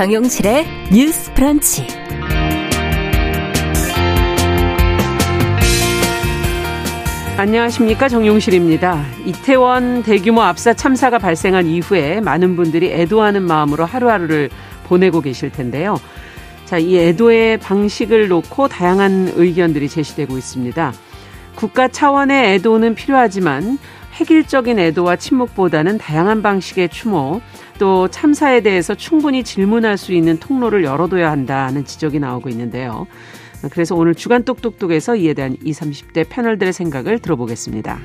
정용실의 뉴스 프런치. 안녕하십니까 정용실입니다. 이태원 대규모 압사 참사가 발생한 이후에 많은 분들이 애도하는 마음으로 하루하루를 보내고 계실 텐데요. 자, 이 애도의 방식을 놓고 다양한 의견들이 제시되고 있습니다. 국가 차원의 애도는 필요하지만 획일적인 애도와 침묵보다는 다양한 방식의 추모, 또 참사에 대해서 충분히 질문할 수 있는 통로를 열어둬야 한다는 지적이 나오고 있는데요. 그래서 오늘 주간 똑똑똑에서 이에 대한 20, 30대 패널들의 생각을 들어보겠습니다.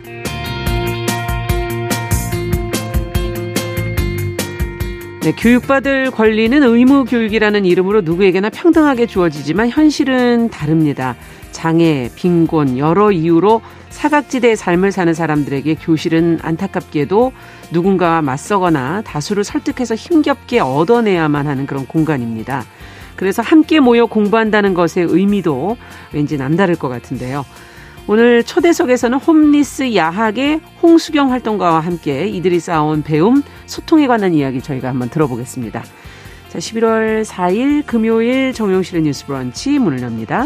네, 교육받을 권리는 의무 교육이라는 이름으로 누구에게나 평등하게 주어지지만 현실은 다릅니다. 장애, 빈곤, 여러 이유로 사각지대의 삶을 사는 사람들에게 교실은 안타깝게도 누군가와 맞서거나 다수를 설득해서 힘겹게 얻어내야만 하는 그런 공간입니다. 그래서 함께 모여 공부한다는 것의 의미도 왠지 남다를 것 같은데요. 오늘 초대석에서는 홈리스 야학의 홍수경 활동가와 함께 이들이 쌓아온 배움, 소통에 관한 이야기 저희가 한번 들어보겠습니다. 자, 11월 4일 금요일 정용실의 뉴스 브런치 문을 엽니다.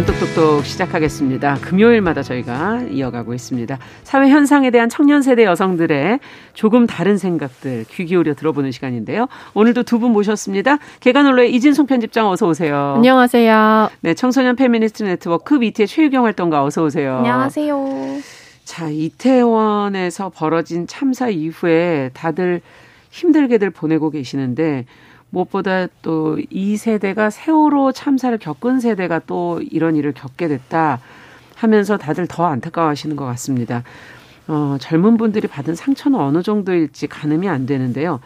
네, 주간 똑똑똑 시작하겠습니다. 금요일마다 저희가 이어가고 있습니다. 사회 현상에 대한 청년 세대 여성들의 조금 다른 생각들 귀 기울여 들어보는 시간인데요. 오늘도 두 분 모셨습니다. 계간 홀로의 이진송 편집장 어서 오세요. 안녕하세요. 네, 청소년 페미니스트 네트워크 위티의 최유경 활동가 어서 오세요. 안녕하세요. 자, 이태원에서 벌어진 참사 이후에 다들 힘들게들 보내고 계시는데 무엇보다 또 이 세대가 세월호 참사를 겪은 세대가 또 이런 일을 겪게 됐다 하면서 다들 더 안타까워하시는 것 같습니다. 어, 젊은 분들이 받은 상처는 어느 정도일지 가늠이 안 되는데요.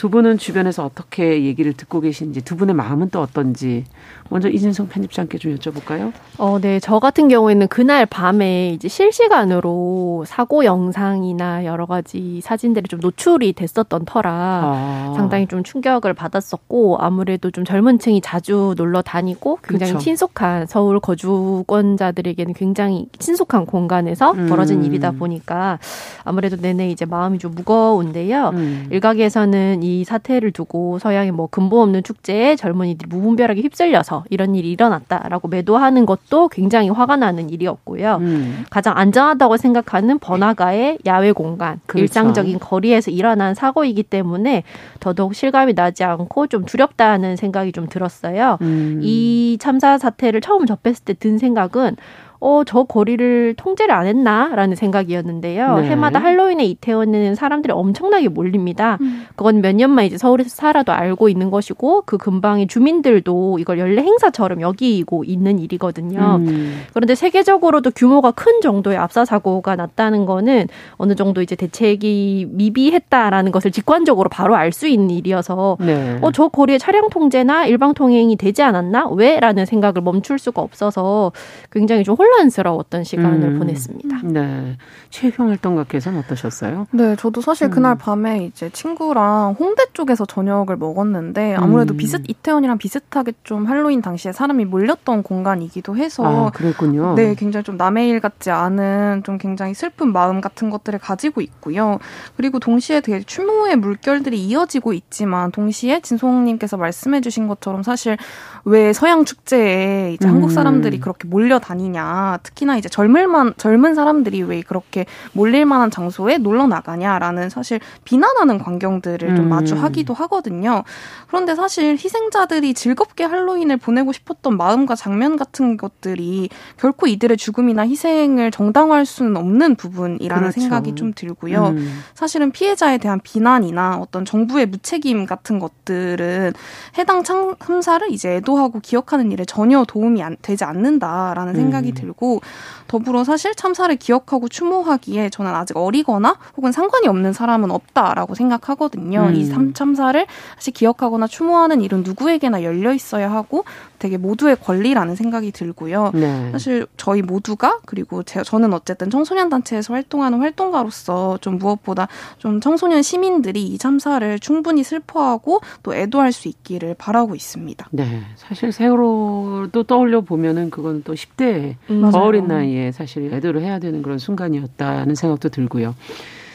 두 분은 주변에서 어떻게 얘기를 듣고 계신지, 두 분의 마음은 또 어떤지, 먼저 이진성 편집장께 좀 여쭤볼까요? 어, 네. 저 같은 경우에는 그날 밤에 이제 실시간으로 사고 영상이나 여러 가지 사진들이 좀 노출이 됐었던 터라 아. 상당히 좀 충격을 받았었고, 아무래도 좀 젊은 층이 자주 놀러 다니고, 굉장히 그쵸. 친숙한 서울 거주권자들에게는 굉장히 친숙한 공간에서 음. 벌어진 일이다 보니까 아무래도 내내 이제 마음이 좀 무거운데요. 음. 일각에서는 이 사태를 두고 서양의 뭐 근본 없는 축제에 젊은이들이 무분별하게 휩쓸려서 이런 일이 일어났다라고 매도하는 것도 굉장히 화가 나는 일이었고요. 음. 가장 안전하다고 생각하는 번화가의 야외 공간, 그렇죠. 일상적인 거리에서 일어난 사고이기 때문에 더더욱 실감이 나지 않고 좀 두렵다는 생각이 좀 들었어요. 음. 이 참사 사태를 처음 접했을 때 든 생각은 어, 저 거리를 통제를 안 했나라는 생각이었는데요. 네. 해마다 할로윈에 이태원에는 사람들이 엄청나게 몰립니다. 음. 그건 몇 년만 이제 서울에서 살아도 알고 있는 것이고 그 근방의 주민들도 이걸 연례 행사처럼 여기고 있는 일이거든요. 음. 그런데 세계적으로도 규모가 큰 정도의 압사 사고가 났다는 거는 어느 정도 이제 대책이 미비했다라는 것을 직관적으로 바로 알 수 있는 일이어서 네. 어, 저 거리에 차량 통제나 일방 통행이 되지 않았나? 왜라는 생각을 멈출 수가 없어서 굉장히 좀 혼. 혼란스러웠던 시간을 음. 보냈습니다. 네. 최경 활동가께서는 어떠셨어요? 네, 저도 사실 음. 그날 밤에 이제 친구랑 홍대 쪽에서 저녁을 먹었는데 아무래도 음. 비슷 이태원이랑 비슷하게 좀 할로윈 당시에 사람이 몰렸던 공간이기도 해서 아, 그랬군요. 네, 굉장히 좀 남의 일 같지 않은 좀 굉장히 슬픈 마음 같은 것들을 가지고 있고요. 그리고 동시에 되게 추모의 물결들이 이어지고 있지만 동시에 진송님께서 말씀해주신 것처럼 사실 왜 서양 축제에 이제 한국 음. 사람들이 그렇게 몰려 다니냐 특히나 이제 젊을만 젊은 사람들이 왜 그렇게 몰릴 만한 장소에 놀러 나가냐라는 사실 비난하는 광경들을 음. 좀 마주하기도 하거든요. 그런데 사실 희생자들이 즐겁게 할로윈을 보내고 싶었던 마음과 장면 같은 것들이 결코 이들의 죽음이나 희생을 정당화할 수는 없는 부분이라는 그렇죠. 생각이 좀 들고요. 음. 사실은 피해자에 대한 비난이나 어떤 정부의 무책임 같은 것들은 해당 참사를 이제 애도하고 기억하는 일에 전혀 도움이 안, 되지 않는다라는 생각이 음. 들고 들고 더불어 사실 참사를 기억하고 추모하기에 저는 아직 어리거나 혹은 상관이 없는 사람은 없다라고 생각하거든요. 음. 이 참사를 사실 기억하거나 추모하는 일은 누구에게나 열려 있어야 하고 되게 모두의 권리라는 생각이 들고요. 네. 사실 저희 모두가 그리고 제, 저는 어쨌든 청소년 단체에서 활동하는 활동가로서 좀 무엇보다 좀 청소년 시민들이 이 참사를 충분히 슬퍼하고 또 애도할 수 있기를 바라고 있습니다. 네, 사실 세월호도 떠올려 보면은 그건 또 10대 음, 더 어린 나이에 사실 애도를 해야 되는 그런 순간이었다는 생각도 들고요.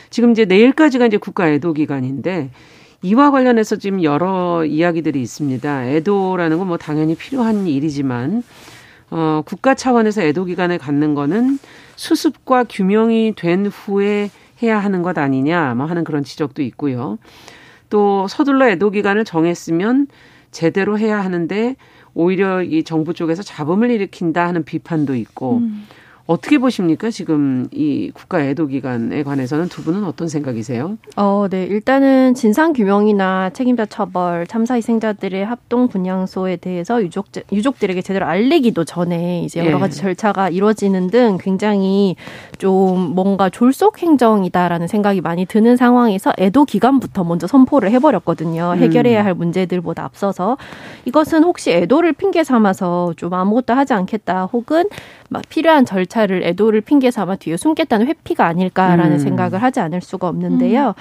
지금 이제 내일까지가 이제 국가 애도 기간인데 이와 관련해서 지금 여러 이야기들이 있습니다. 애도라는 건 뭐 당연히 필요한 일이지만 어, 국가 차원에서 애도 기간을 갖는 거는 수습과 규명이 된 후에 해야 하는 것 아니냐 뭐 하는 그런 지적도 있고요. 또 서둘러 애도 기간을 정했으면 제대로 해야 하는데 오히려 이 정부 쪽에서 잡음을 일으킨다 하는 비판도 있고 음. 어떻게 보십니까? 지금 이 국가 애도 기간에 관해서는 두 분은 어떤 생각이세요? 어, 네. 일단은 진상 규명이나 책임자 처벌, 참사 희생자들의 합동 분향소에 대해서 유족 유족들에게 제대로 알리기도 전에 이제 여러 예. 가지 절차가 이루어지는 등 굉장히 좀 뭔가 졸속 행정이다라는 생각이 많이 드는 상황에서 애도 기간부터 먼저 선포를 해 버렸거든요. 음. 해결해야 할 문제들보다 앞서서 이것은 혹시 애도를 핑계 삼아서 좀 아무것도 하지 않겠다 혹은 막 필요한 절차를 애도를 핑계 삼아 뒤에 숨겠다는 회피가 아닐까라는 음. 생각을 하지 않을 수가 없는데요. 음.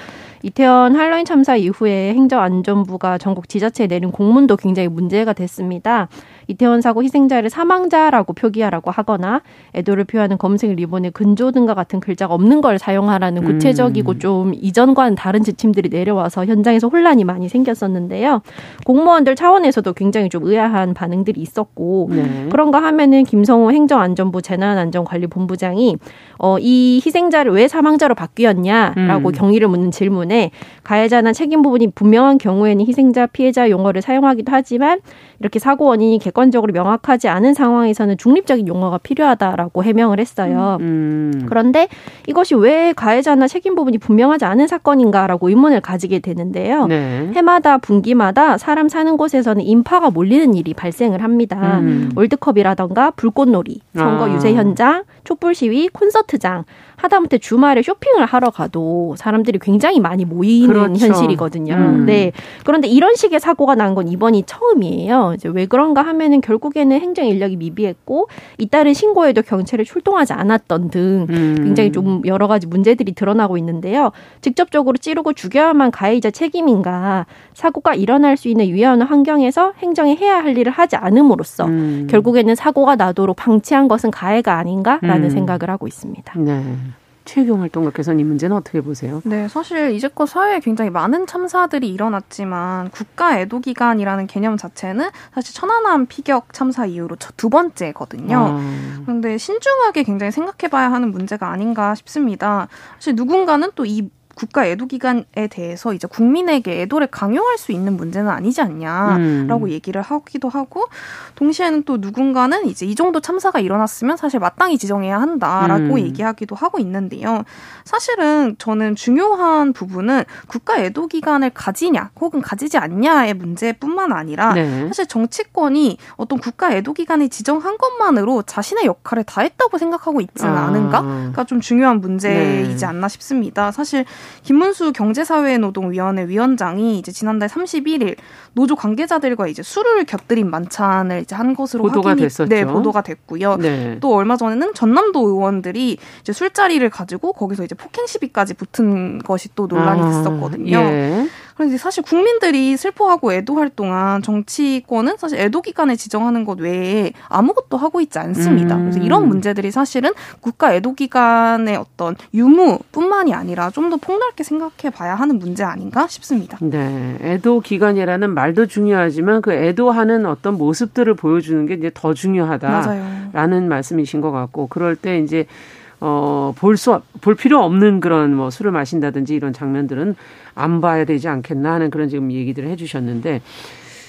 이태원 할로윈 참사 이후에 행정안전부가 전국 지자체에 내린 공문도 굉장히 문제가 됐습니다. 이태원 사고 희생자를 사망자라고 표기하라고 하거나 애도를 표하는 검색 리본에 근조 등과 같은 글자가 없는 걸 사용하라는 음. 구체적이고 음. 좀 이전과는 다른 지침들이 내려와서 현장에서 혼란이 많이 생겼었는데요. 공무원들 차원에서도 굉장히 좀 의아한 반응들이 있었고 네. 그런가 하면은 김성호 행정안전부 재난안전관리본부장이 어, 이 희생자를 왜 사망자로 바뀌었냐라고 음. 경위를 묻는 질문에 가해자나 책임 부분이 분명한 경우에는 희생자 피해자 용어를 사용하기도 하지만 이렇게 사고 원인이 객 관적으로 명확하지 않은 상황에서는 중립적인 용어가 필요하다라고 해명을 했어요. 음. 그런데 이것이 왜 가해자나 책임 부분이 분명하지 않은 사건인가라고 의문을 가지게 되는데요. 네. 해마다 분기마다 사람 사는 곳에서는 인파가 몰리는 일이 발생을 합니다. 음. 월드컵이라던가 불꽃놀이, 선거 아. 유세 현장, 촛불 시위, 콘서트장 하다못해 주말에 쇼핑을 하러 가도 사람들이 굉장히 많이 모이는 그렇죠. 현실이거든요. 음. 네. 그런데 이런 식의 사고가 난 건 이번이 처음이에요. 이제 왜 그런가 하면은 결국에는 행정 인력이 미비했고 잇따른 신고에도 경찰이 출동하지 않았던 등 음. 굉장히 좀 여러 가지 문제들이 드러나고 있는데요. 직접적으로 찌르고 죽여야만 가해자 책임인가 사고가 일어날 수 있는 유해한 환경에서 행정이 해야 할 일을 하지 않음으로써 음. 결국에는 사고가 나도록 방치한 것은 가해가 아닌가라는 음. 생각을 하고 있습니다. 네. 최경 활동가께서는 이 문제는 어떻게 보세요? 네, 사실 이제껏 사회에 굉장히 많은 참사들이 일어났지만 국가 애도 기간이라는 개념 자체는 사실 천안함 피격 참사 이후로 두 번째거든요. 아. 그런데 신중하게 굉장히 생각해봐야 하는 문제가 아닌가 싶습니다. 사실 누군가는 또이 국가 애도 기간에 대해서 이제 국민에게 애도를 강요할 수 있는 문제는 아니지 않냐라고 음. 얘기를 하기도 하고 동시에는 또 누군가는 이제 이 정도 참사가 일어났으면 사실 마땅히 지정해야 한다라고 음. 얘기하기도 하고 있는데요. 사실은 저는 중요한 부분은 국가 애도 기간을 가지냐 혹은 가지지 않냐의 문제뿐만 아니라 네. 사실 정치권이 어떤 국가 애도 기간을 지정한 것만으로 자신의 역할을 다했다고 생각하고 있지는 아. 않은가가 좀 중요한 문제이지 네. 않나 싶습니다. 사실 김문수 경제사회노동위원회 위원장이 이제 지난달 31일 노조 관계자들과 이제 술을 곁들인 만찬을 이제 한 것으로 보도가 확인이 됐었죠. 네, 보도가 됐고요. 네. 또 얼마 전에는 전남도 의원들이 이제 술자리를 가지고 거기서 이제 폭행 시비까지 붙은 것이 또 논란이 아, 됐었거든요. 예. 그런데 사실 국민들이 슬퍼하고 애도할 동안 정치권은 사실 애도 기간을 지정하는 것 외에 아무것도 하고 있지 않습니다. 그래서 이런 음. 문제들이 사실은 국가 애도 기간의 어떤 유무뿐만이 아니라 좀 더 폭넓게 생각해 봐야 하는 문제 아닌가 싶습니다. 네. 애도 기간이라는 말도 중요하지만 그 애도하는 어떤 모습들을 보여주는 게 이제 더 중요하다라는 맞아요. 말씀이신 것 같고 그럴 때 이제 어, 볼 수, 볼 필요 없는 그런 뭐 술을 마신다든지 이런 장면들은 안 봐야 되지 않겠나 하는 그런 지금 얘기들을 해주셨는데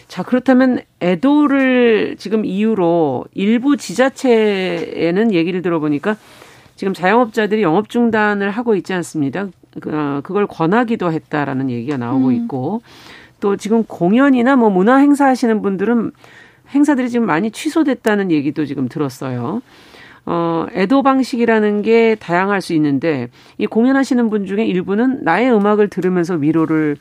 자, 그렇다면 애도를 지금 이유로 일부 지자체에는 얘기를 들어보니까 지금 자영업자들이 영업 중단을 하고 있지 않습니다. 그, 어, 그걸 권하기도 했다라는 얘기가 나오고 음. 있고 또 지금 공연이나 뭐 문화 행사 하시는 분들은 행사들이 지금 많이 취소됐다는 얘기도 지금 들었어요. 어, 애도 방식이라는 게 다양할 수 있는데 이 공연하시는 분 중에 일부는 나의 음악을 들으면서 위로를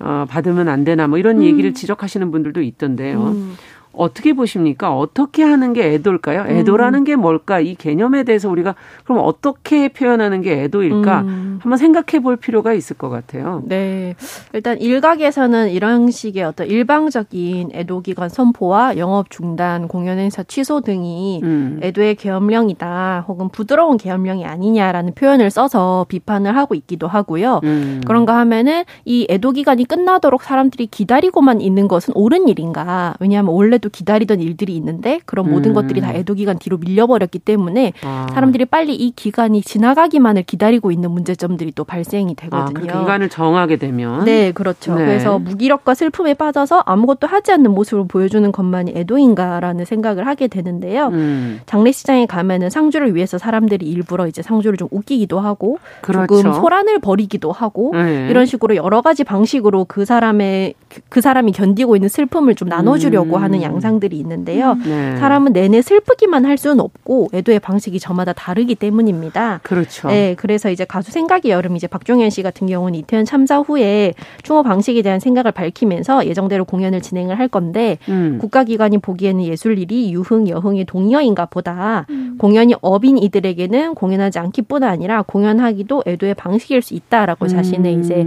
어, 받으면 안 되나 뭐 이런 음. 얘기를 지적하시는 분들도 있던데요. 음. 어떻게 보십니까? 어떻게 하는 게 애도일까요? 음. 애도라는 게 뭘까? 이 개념에 대해서 우리가 그럼 어떻게 표현하는 게 애도일까? 음. 한번 생각해 볼 필요가 있을 것 같아요. 네. 일단 일각에서는 이런 식의 어떤 일방적인 애도 기간 선포와 영업 중단, 공연 행사 취소 등이 음. 애도의 계엄령이다. 혹은 부드러운 계엄령이 아니냐라는 표현을 써서 비판을 하고 있기도 하고요. 음. 그런가 하면은 이 애도 기간이 끝나도록 사람들이 기다리고만 있는 것은 옳은 일인가? 왜냐하면 원래 또 기다리던 일들이 있는데 그런 음. 모든 것들이 다 애도 기간 뒤로 밀려버렸기 때문에 아. 사람들이 빨리 이 기간이 지나가기만을 기다리고 있는 문제점들이 또 발생이 되거든요. 아, 그 기간을 정하게 되면 네, 그렇죠. 네. 그래서 무기력과 슬픔에 빠져서 아무것도 하지 않는 모습을 보여주는 것만이 애도인가라는 생각을 하게 되는데요. 음. 장례식장에 가면은 상주를 위해서 사람들이 일부러 이제 상주를 좀 웃기기도 하고 그렇죠. 조금 소란을 벌이기도 하고 네. 이런 식으로 여러 가지 방식으로 그 사람의 그 사람이 견디고 있는 슬픔을 좀 나눠주려고 음. 하는 양 상들이 있는데요. 네. 사람은 내내 슬프기만 할 수는 없고 애도의 방식이 저마다 다르기 때문입니다. 그렇죠. 네, 그래서 이제 가수 생각의 여름 이제 박종현 씨 같은 경우는 이태원 참사 후에 추모 방식에 대한 생각을 밝히면서 예정대로 공연을 진행을 할 건데 음. 국가기관이 보기에는 예술일이 유흥 여흥의 동의어인가 보다 음. 공연이 업인 이들에게는 공연하지 않기뿐 아니라 공연하기도 애도의 방식일 수 있다라고 음. 자신의 이제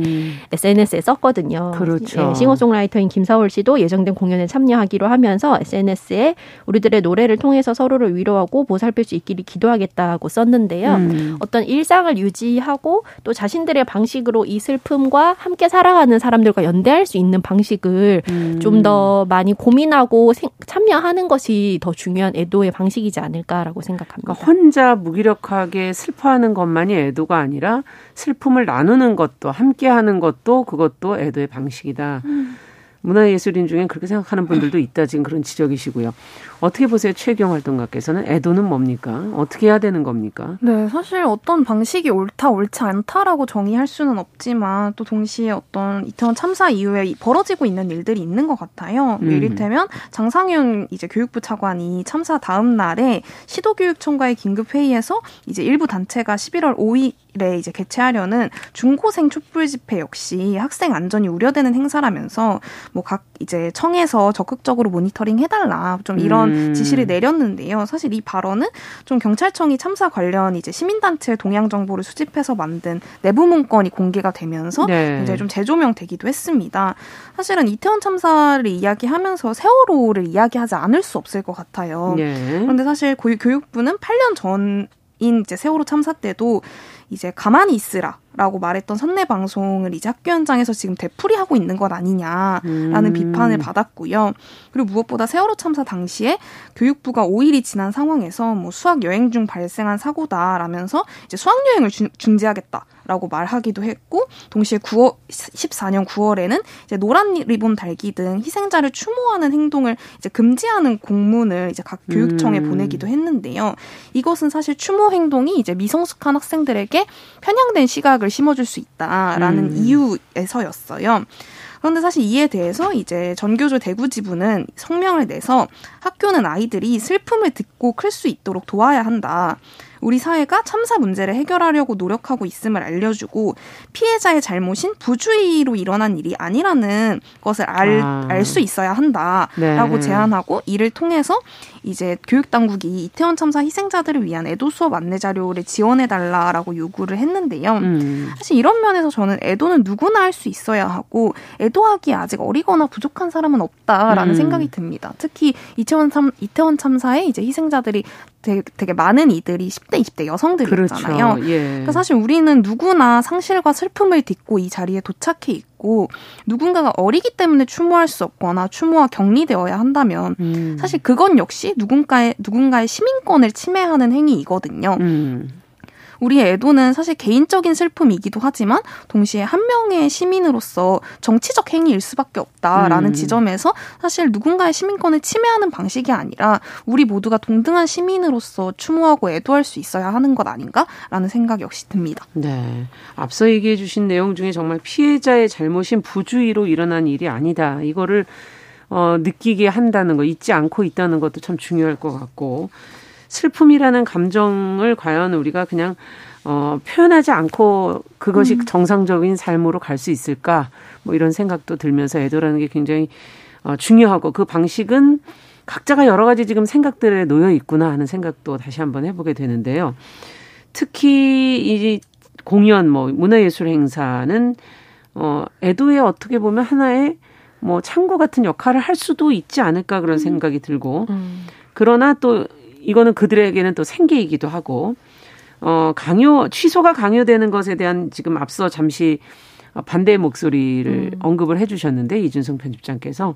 SNS에 썼거든요. 그렇죠. 예, 싱어송라이터인 김사월 씨도 예정된 공연에 참여하기로 하며 하면서 SNS에 우리들의 노래를 통해서 서로를 위로하고 보살필 수 있기를 기도하겠다고 썼는데요. 음. 어떤 일상을 유지하고 또 자신들의 방식으로 이 슬픔과 함께 살아가는 사람들과 연대할 수 있는 방식을 음. 좀더 많이 고민하고 생, 참여하는 것이 더 중요한 애도의 방식이지 않을까라고 생각합니다. 그러니까 혼자 무기력하게 슬퍼하는 것만이 애도가 아니라 슬픔을 나누는 것도 함께 하는 것도 그것도 애도의 방식이다. 음. 문화예술인 중엔 그렇게 생각하는 분들도 있다 지금 그런 지적이시고요. 어떻게 보세요, 최경 활동가께서는 애도는 뭡니까? 어떻게 해야 되는 겁니까? 네, 사실 어떤 방식이 옳다, 옳지 않다라고 정의할 수는 없지만 또 동시에 어떤 이태원 참사 이후에 벌어지고 있는 일들이 있는 것 같아요. 음. 이를테면 장상윤 이제 교육부 차관이 참사 다음 날에 시도교육청과의 긴급 회의에서 이제 일부 단체가 11월 5일 에 이제 개최하려는 중고생 촛불 집회 역시 학생 안전이 우려되는 행사라면서 뭐 각 이제 청에서 적극적으로 모니터링 해달라 좀 이런 음. 지시를 내렸는데요. 사실 이 발언은 좀 경찰청이 참사 관련 이제 시민단체 동향 정보를 수집해서 만든 내부 문건이 공개가 되면서 네. 이제 좀 재조명되기도 했습니다. 사실은 이태원 참사를 이야기하면서 세월호를 이야기하지 않을 수 없을 것 같아요. 네. 그런데 사실 교육부는 8년 전 인 이제 세월호 참사 때도 이제 가만히 있으라. 라고 말했던 선내 방송을 이제 학교 현장에서 지금 되풀이하고 있는 것 아니냐라는 음. 비판을 받았고요. 그리고 무엇보다 세월호 참사 당시에 교육부가 5일이 지난 상황에서 뭐 수학 여행 중 발생한 사고다라면서 이제 수학 여행을 중지하겠다. 라고 말하기도 했고 동시에 9월 14년 9월에는 이제 노란 리본 달기 등 희생자를 추모하는 행동을 이제 금지하는 공문을 이제 각 교육청에 음. 보내기도 했는데요. 이것은 사실 추모 행동이 이제 미성숙한 학생들에게 편향된 시각을 심어줄 수 있다라는 음. 이유에서였어요. 그런데 사실 이에 대해서 이제 전교조 대구 지부는 성명을 내서 학교는 아이들이 슬픔을 듣고 클 수 있도록 도와야 한다. 우리 사회가 참사 문제를 해결하려고 노력하고 있음을 알려주고 피해자의 잘못인 부주의로 일어난 일이 아니라는 것을 알 알수 아. 있어야 한다라고 네. 제안하고 이를 통해서 이제 교육 당국이 이태원 참사 희생자들을 위한 애도 수업 안내 자료를 지원해 달라라고 요구를 했는데요. 음. 사실 이런 면에서 저는 애도는 누구나 할 수 있어야 하고 애도하기에 아직 어리거나 부족한 사람은 없다라는 음. 생각이 듭니다. 특히 이태원 참 이태원 참사에 이제 희생자들이 되게, 되게 많은 이들이 10대, 20대 여성들이었잖아요. 그렇죠. 예. 그러니까 사실 우리는 누구나 상실과 슬픔을 딛고 이 자리에 도착해 있고 누군가가 어리기 때문에 추모할 수 없거나 추모와 격리되어야 한다면 음. 사실 그건 역시 누군가의 누군가의 시민권을 침해하는 행위이거든요. 음. 우리의 애도는 사실 개인적인 슬픔이기도 하지만 동시에 한 명의 시민으로서 정치적 행위일 수밖에 없다라는 음. 지점에서 사실 누군가의 시민권을 침해하는 방식이 아니라 우리 모두가 동등한 시민으로서 추모하고 애도할 수 있어야 하는 것 아닌가라는 생각 역시 듭니다. 네. 앞서 얘기해 주신 내용 중에 정말 피해자의 잘못인 부주의로 일어난 일이 아니다. 이거를 어, 느끼게 한다는 거, 잊지 않고 있다는 것도 참 중요할 것 같고. 슬픔이라는 감정을 과연 우리가 그냥 어, 표현하지 않고 그것이 음. 정상적인 삶으로 갈 수 있을까? 뭐 이런 생각도 들면서 애도라는 게 굉장히 어, 중요하고 그 방식은 각자가 여러 가지 지금 생각들에 놓여 있구나 하는 생각도 다시 한번 해보게 되는데요. 특히 이 공연 뭐 문화예술 행사는 어 애도에 어떻게 보면 하나의 뭐 창고 같은 역할을 할 수도 있지 않을까 그런 음. 생각이 들고 음. 그러나 또 이거는 그들에게는 또 생계이기도 하고 어 강요 취소가 강요되는 것에 대한 지금 앞서 잠시 반대의 목소리를 음. 언급을 해주셨는데 이준성 편집장께서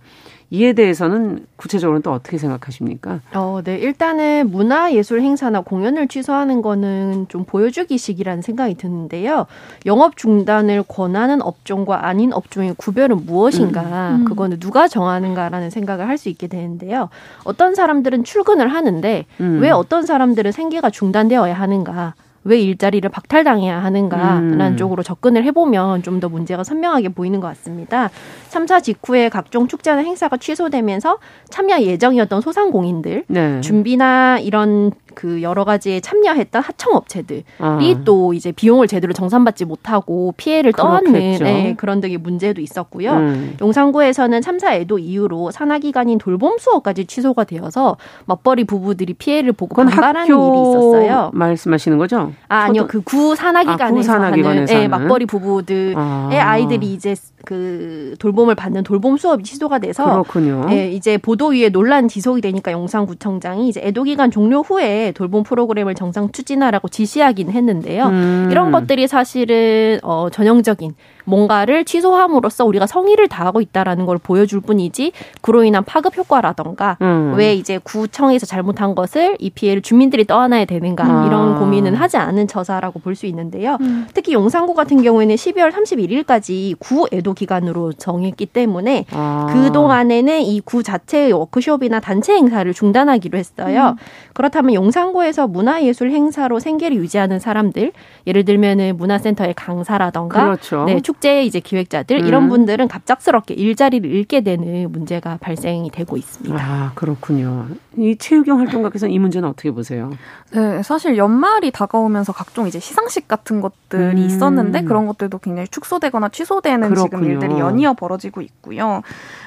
이에 대해서는 구체적으로는 또 어떻게 생각하십니까? 어, 네. 일단은 문화 예술 행사나 공연을 취소하는 거는 좀 보여주기식이라는 생각이 드는데요. 영업 중단을 권하는 업종과 아닌 업종의 구별은 무엇인가? 음. 음. 그거는 누가 정하는가라는 생각을 할 수 있게 되는데요. 어떤 사람들은 출근을 하는데 음. 왜 어떤 사람들은 생계가 중단되어야 하는가? 왜 일자리를 박탈당해야 하는가라는 음. 쪽으로 접근을 해보면 좀 더 문제가 선명하게 보이는 것 같습니다. 참사 직후에 각종 축제나 행사가 취소되면서 참여 예정이었던 소상공인들 네. 준비나 이런 그 여러 가지에 참여했던 하청업체들이 아. 또 이제 비용을 제대로 정산받지 못하고 피해를 떠안는 네, 그런 등의 문제도 있었고요. 음. 용산구에서는 참사 애도 이후로 산하기관인 돌봄 수업까지 취소가 되어서 맞벌이 부부들이 피해를 보고 반발하는 일이 있었어요. 말씀하시는 거죠? 아 아니요 그구 산하기관에서 아, 하는 네, 맞벌이 부부들의 아. 아이들이 이제 그 돌봄을 받는 돌봄 수업이 취소가 돼서 그렇군요. 예, 이제 보도 위에 논란 지속이 되니까 용산구청장이 이제 애도 기간 종료 후에 돌봄 프로그램을 정상 추진하라고 지시하긴 했는데요. 음. 이런 것들이 사실은 어 전형적인 뭔가를 취소함으로써 우리가 성의를 다하고 있다라는 걸 보여줄 뿐이지 그로 인한 파급 효과라던가 음. 왜 이제 구청에서 잘못한 것을 이 피해를 주민들이 떠안아야 되는가 아. 이런 고민은 하지 않은 처사라고 볼 수 있는데요. 음. 특히 용산구 같은 경우에는 12월 31일까지 구 애도 기간으로 정했기 때문에 아. 그 동안에는 이 구 자체의 워크숍이나 단체 행사를 중단하기로 했어요. 음. 그렇다면 용산구에서 문화예술 행사로 생계를 유지하는 사람들, 예를 들면은 문화센터의 강사라던가, 그렇죠. 네, 축제 이제 기획자들 음. 이런 분들은 갑작스럽게 일자리를 잃게 되는 문제가 발생이 되고 있습니다. 아 그렇군요. 이 체육형 활동가께서는 이 문제는 어떻게 보세요? 네, 사실 연말이 다가오면서 각종 이제 시상식 같은 것들이 음. 있었는데 그런 것들도 굉장히 축소되거나 취소되는 그렇군요. 지금 일들이 연이어 벌어지고 있고요.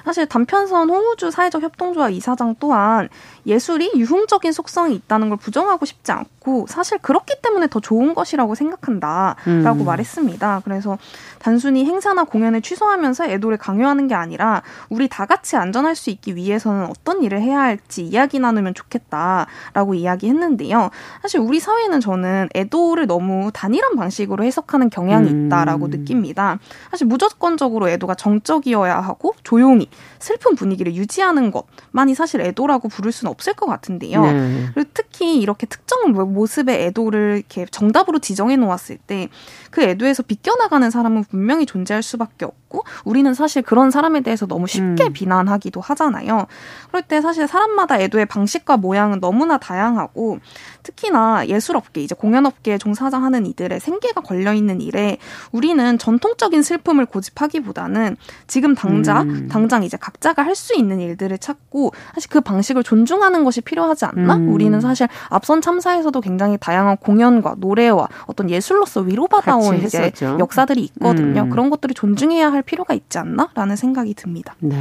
사실 단편선 홍우주 사회적 협동조합 이사장 또한 예술이 유흥적인 속성이 있다는 걸 부정하고 싶지 않고 사실 그렇기 때문에 더 좋은 것이라고 생각한다라고 음. 말했습니다. 그래서 단순히 행사나 공연을 취소하면서 애도를 강요하는 게 아니라 우리 다 같이 안전할 수 있기 위해서는 어떤 일을 해야 할지 이야기 나누면 좋겠다라고 이야기했는데요. 사실 우리 사회는 저는 애도를 너무 단일한 방식으로 해석하는 경향이 음. 있다라고 느낍니다. 사실 무조건적으로 애도가 정적이어야 하고 조용히 슬픈 분위기를 유지하는 것만이 사실 애도라고 부를 수는 없을 것 같은데요. 네. 그리고 특히 이렇게 특정 모습의 애도를 이렇게 정답으로 지정해 놓았을 때 그 애도에서 비껴나가는 사람은 분명히 존재할 수밖에 없고 우리는 사실 그런 사람에 대해서 너무 쉽게 음. 비난하기도 하잖아요. 그럴 때 사실 사람마다 애도의 방식과 모양은 너무나 다양하고 특히나 예술업계 이제 공연업계에 종사자하는 이들의 생계가 걸려 있는 일에 우리는 전통적인 슬픔을 고집하기보다는 지금 당장 음. 당장 이제 각자가 할 수 있는 일들을 찾고 사실 그 방식을 존중하는 것이 필요하지 않나? 음. 우리는 사실 앞선 참사에서도 굉장히 다양한 공연과 노래와 어떤 예술로서 위로받아온 이제 역사들이 있거든요. 음. 그런 것들을 존중해야 할 필요가 있지 않나라는 생각이 듭니다. 네.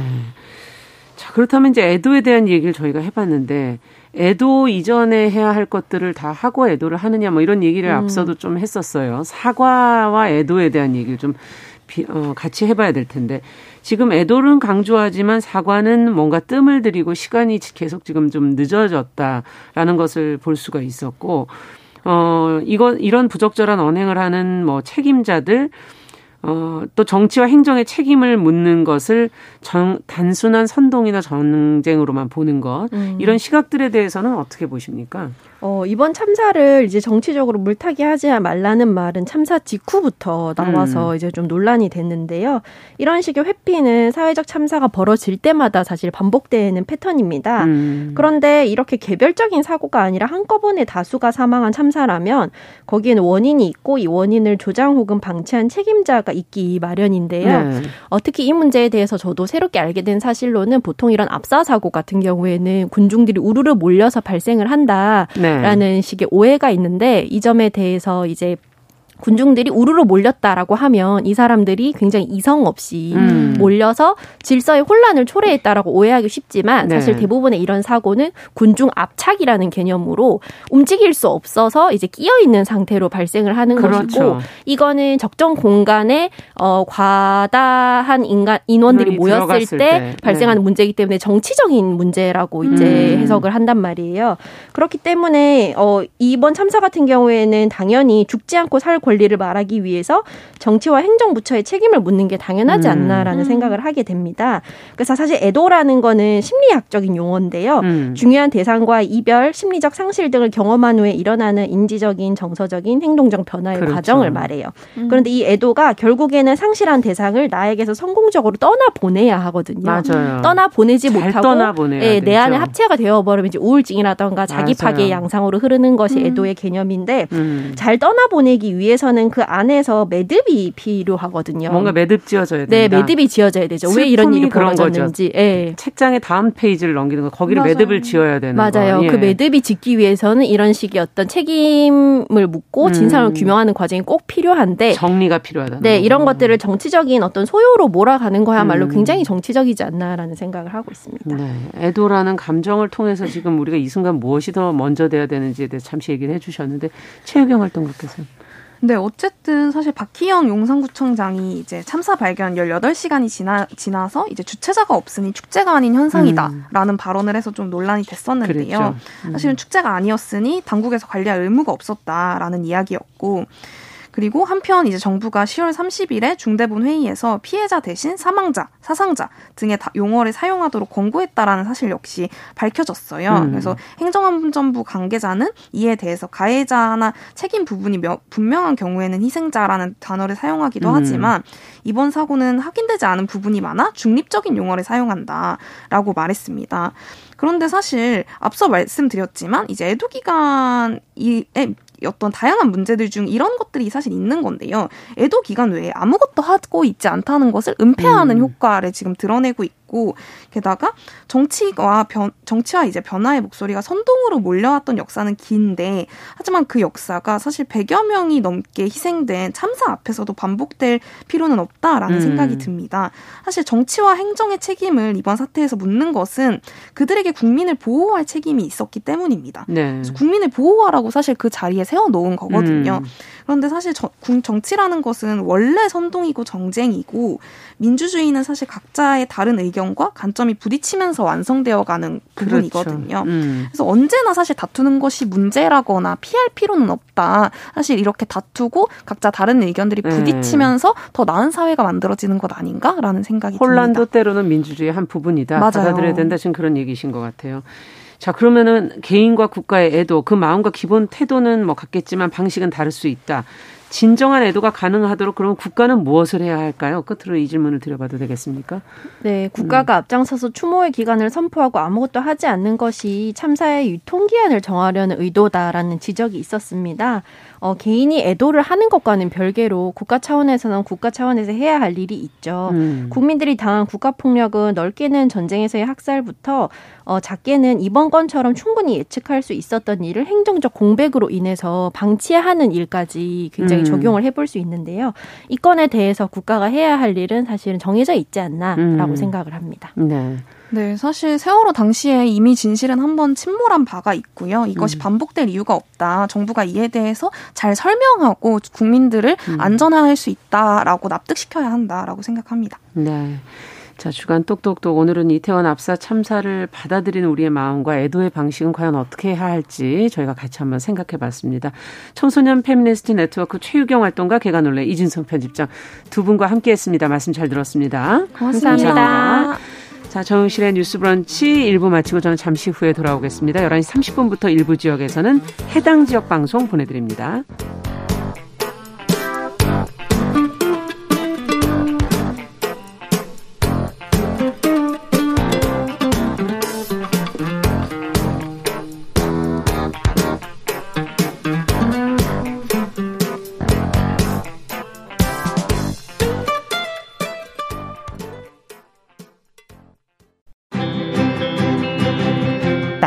자, 그렇다면 이제 애도에 대한 얘기를 저희가 해봤는데, 애도 이전에 해야 할 것들을 다 하고 애도를 하느냐, 뭐 이런 얘기를 음. 앞서도 좀 했었어요. 사과와 애도에 대한 얘기를 좀 비, 어, 같이 해봐야 될 텐데, 지금 애도는 강조하지만 사과는 뭔가 뜸을 들이고 시간이 계속 지금 좀 늦어졌다라는 것을 볼 수가 있었고, 어, 이거, 이런 부적절한 언행을 하는 뭐 책임자들, 어, 또 정치와 행정의 책임을 묻는 것을 정, 단순한 선동이나 전쟁으로만 보는 것, 음. 이런 시각들에 대해서는 어떻게 보십니까? 어, 이번 참사를 이제 정치적으로 물타기 하지 말라는 말은 참사 직후부터 나와서 음. 이제 좀 논란이 됐는데요. 이런 식의 회피는 사회적 참사가 벌어질 때마다 사실 반복되는 패턴입니다. 음. 그런데 이렇게 개별적인 사고가 아니라 한꺼번에 다수가 사망한 참사라면 거기에는 원인이 있고 이 원인을 조장 혹은 방치한 책임자가 있기 마련인데요. 네. 어, 특히 이 문제에 대해서 저도 새롭게 알게 된 사실로는 보통 이런 압사 사고 같은 경우에는 군중들이 우르르 몰려서 발생을 한다라는 네. 식의 오해가 있는데 이 점에 대해서 이제 군중들이 우르르 몰렸다라고 하면 이 사람들이 굉장히 이성 없이 음. 몰려서 질서의 혼란을 초래했다라고 오해하기 쉽지만 네. 사실 대부분의 이런 사고는 군중 압착이라는 개념으로 움직일 수 없어서 이제 끼어 있는 상태로 발생을 하는 그렇죠. 것이고 이거는 적정 공간에 어 과다한 인간 인원들이 모였을 때, 때, 발생하는 네. 문제이기 때문에 정치적인 문제라고 이제 음. 해석을 한단 말이에요. 그렇기 때문에 어 이번 참사 같은 경우에는 당연히 죽지 않고 살 권리를 말하기 위해서 정치와 행정부처의 책임을 묻는 게 당연하지 음. 않나라는 음. 생각을 하게 됩니다. 그래서 사실 애도라는 거는 심리학적인 용어인데요. 음. 중요한 대상과 이별, 심리적 상실 등을 경험한 후에 일어나는 인지적인, 정서적인, 행동적 변화의 그렇죠. 과정을 말해요. 음. 그런데 이 애도가 결국에는 상실한 대상을 나에게서 성공적으로 떠나 보내야 하거든요. 맞아요. 떠나 보내지 못하고 예, 내 안에 합체가 되어 버리면 이제 우울증이라던가 자기 파괴 양상으로 흐르는 것이 음. 애도의 개념인데 음. 잘 떠나 보내기 위해서 위해서는 그 안에서 매듭이 필요하거든요. 뭔가 매듭 지어져야 네, 된다. 네, 매듭이 지어져야 되죠. 왜 이런 일이 벌어졌는지. 예. 책장의 다음 페이지를 넘기는 거 거기를 맞아요. 매듭을 지어야 되는 맞아요. 예. 그 매듭이 짓기 위해서는 이런 식의 어떤 책임을 묻고 음. 진상을 규명하는 과정이 꼭 필요한데 정리가 필요하다. 네, 이런 것들을 정치적인 어떤 소요로 몰아가는 거야말로 음. 굉장히 정치적이지 않나라는 생각을 하고 있습니다. 네. 애도라는 감정을 통해서 지금 우리가 이 순간 무엇이 더 먼저 돼야 되는지에 대해 잠시 얘기를 해 주셨는데 최유경 활동가께서 네, 어쨌든 사실 박희영 용산구청장이 이제 참사 발견 18시간이 지나, 지나서 이제 주최자가 없으니 축제가 아닌 현상이다라는 음. 발언을 해서 좀 논란이 됐었는데요. 음. 사실은 축제가 아니었으니 당국에서 관리할 의무가 없었다라는 이야기였고 그리고 한편 이제 정부가 10월 30일에 중대본 회의에서 피해자 대신 사망자, 사상자 등의 용어를 사용하도록 권고했다라는 사실 역시 밝혀졌어요. 음. 그래서 행정안전부 관계자는 이에 대해서 가해자나 책임 부분이 분명한 경우에는 희생자라는 단어를 사용하기도 음. 하지만 이번 사고는 확인되지 않은 부분이 많아 중립적인 용어를 사용한다라고 말했습니다. 그런데 사실 앞서 말씀드렸지만 이제 애도 기간에 어떤 다양한 문제들 중 이런 것들이 사실 있는 건데요. 애도 기간 외에 아무것도 하고 있지 않다는 것을 은폐하는 음. 효과를 지금 드러내고 있고 있고 게다가 정치와 변 정치와 이제 변화의 목소리가 선동으로 몰려왔던 역사는 긴데 하지만 그 역사가 사실 100여 명이 넘게 희생된 참사 앞에서도 반복될 필요는 없다라는 음. 생각이 듭니다. 사실 정치와 행정의 책임을 이번 사태에서 묻는 것은 그들에게 국민을 보호할 책임이 있었기 때문입니다. 네. 그래서 국민을 보호하라고 사실 그 자리에 세워 놓은 거거든요. 음. 그런데 사실 정, 정치라는 것은 원래 선동이고 정쟁이고 민주주의는 사실 각자의 다른 의견 과 관점이 부딪히면서 완성되어 가는 부분이거든요. 그렇죠. 음. 그래서 언제나 사실 다투는 것이 문제라거나 피할 필요는 없다. 사실 이렇게 다투고 각자 다른 의견들이 네. 부딪히면서 네. 더 나은 사회가 만들어지는 것 아닌가라는 생각이 혼란도 듭니다. 때로는 민주주의의 한 부분이다. 맞아요. 받아들여야 된다. 지금 그런 얘기신 것 같아요. 자, 그러면은 개인과 국가의 애도, 그 마음과 기본 태도는 뭐 같겠지만 방식은 다를 수 있다. 진정한 애도가 가능하도록 그러면 국가는 무엇을 해야 할까요? 끝으로 이 질문을 드려봐도 되겠습니까? 네, 국가가 음. 앞장서서 추모의 기간을 선포하고 아무것도 하지 않는 것이 참사의 유통기한을 정하려는 의도다라는 지적이 있었습니다. 어, 개인이 애도를 하는 것과는 별개로 국가 차원에서는 국가 차원에서 해야 할 일이 있죠. 음. 국민들이 당한 국가 폭력은 넓게는 전쟁에서의 학살부터 어, 작게는 이번 건처럼 충분히 예측할 수 있었던 일을 행정적 공백으로 인해서 방치하는 일까지 굉장히 음. 적용을 해볼 수 있는데요. 이 건에 대해서 국가가 해야 할 일은 사실은 정해져 있지 않나라고 음. 생각을 합니다. 네. 네, 사실 세월호 당시에 이미 진실은 한번 침몰한 바가 있고요. 이것이 음. 반복될 이유가 없다. 정부가 이에 대해서 잘 설명하고 국민들을 음. 안전화할 수 있다라고 납득시켜야 한다라고 생각합니다. 네. 자, 주간 똑똑똑. 오늘은 이태원 압사 참사를 받아들이는 우리의 마음과 애도의 방식은 과연 어떻게 해야 할지 저희가 같이 한번 생각해 봤습니다. 청소년 페미니스트 네트워크 최유경 활동가 계간 홀로 이진송 편집장 두 분과 함께 했습니다. 말씀 잘 들었습니다. 고맙습니다. 감사합니다. 자, 정용실의 뉴스 브런치 1부 마치고 저는 잠시 후에 돌아오겠습니다. 11시 30분부터 일부 지역에서는 해당 지역 방송 보내드립니다.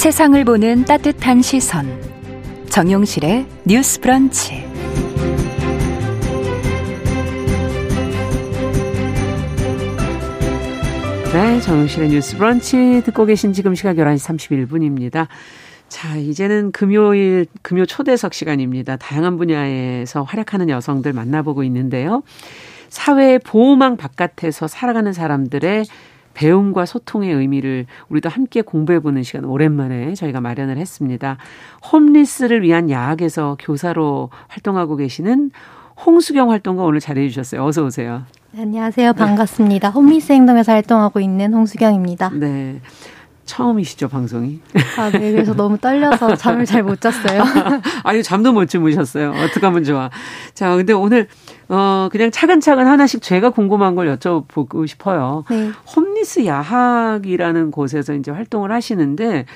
세상을 보는 따뜻한 시선. 정용실의 뉴스 브런치. 네, 정용실의 뉴스 브런치 듣고 계신 지금 시각 11시 31분입니다. 자, 이제는 금요일, 금요 초대석 시간입니다. 다양한 분야에서 활약하는 여성들 만나보고 있는데요. 사회 보호망 바깥에서 살아가는 사람들의 배움과 소통의 의미를 우리도 함께 공부해보는 시간 오랜만에 저희가 마련을 했습니다. 홈리스를 위한 야학에서 교사로 활동하고 계시는 홍수경 활동가 오늘 자리해 주셨어요. 어서 오세요. 네, 안녕하세요. 반갑습니다. 홈리스 행동에서 활동하고 있는 홍수경입니다. 네. 처음이시죠, 방송이? 아, 네. 그래서 너무 떨려서 잠을 잘 못 잤어요. 아니, 잠도 못 주무셨어요. 어떡 하면 좋아. 자, 근데 오늘, 어, 그냥 차근차근 하나씩 제가 궁금한 걸 여쭤보고 싶어요. 네. 홈리스 야학이라는 곳에서 이제 활동을 하시는데,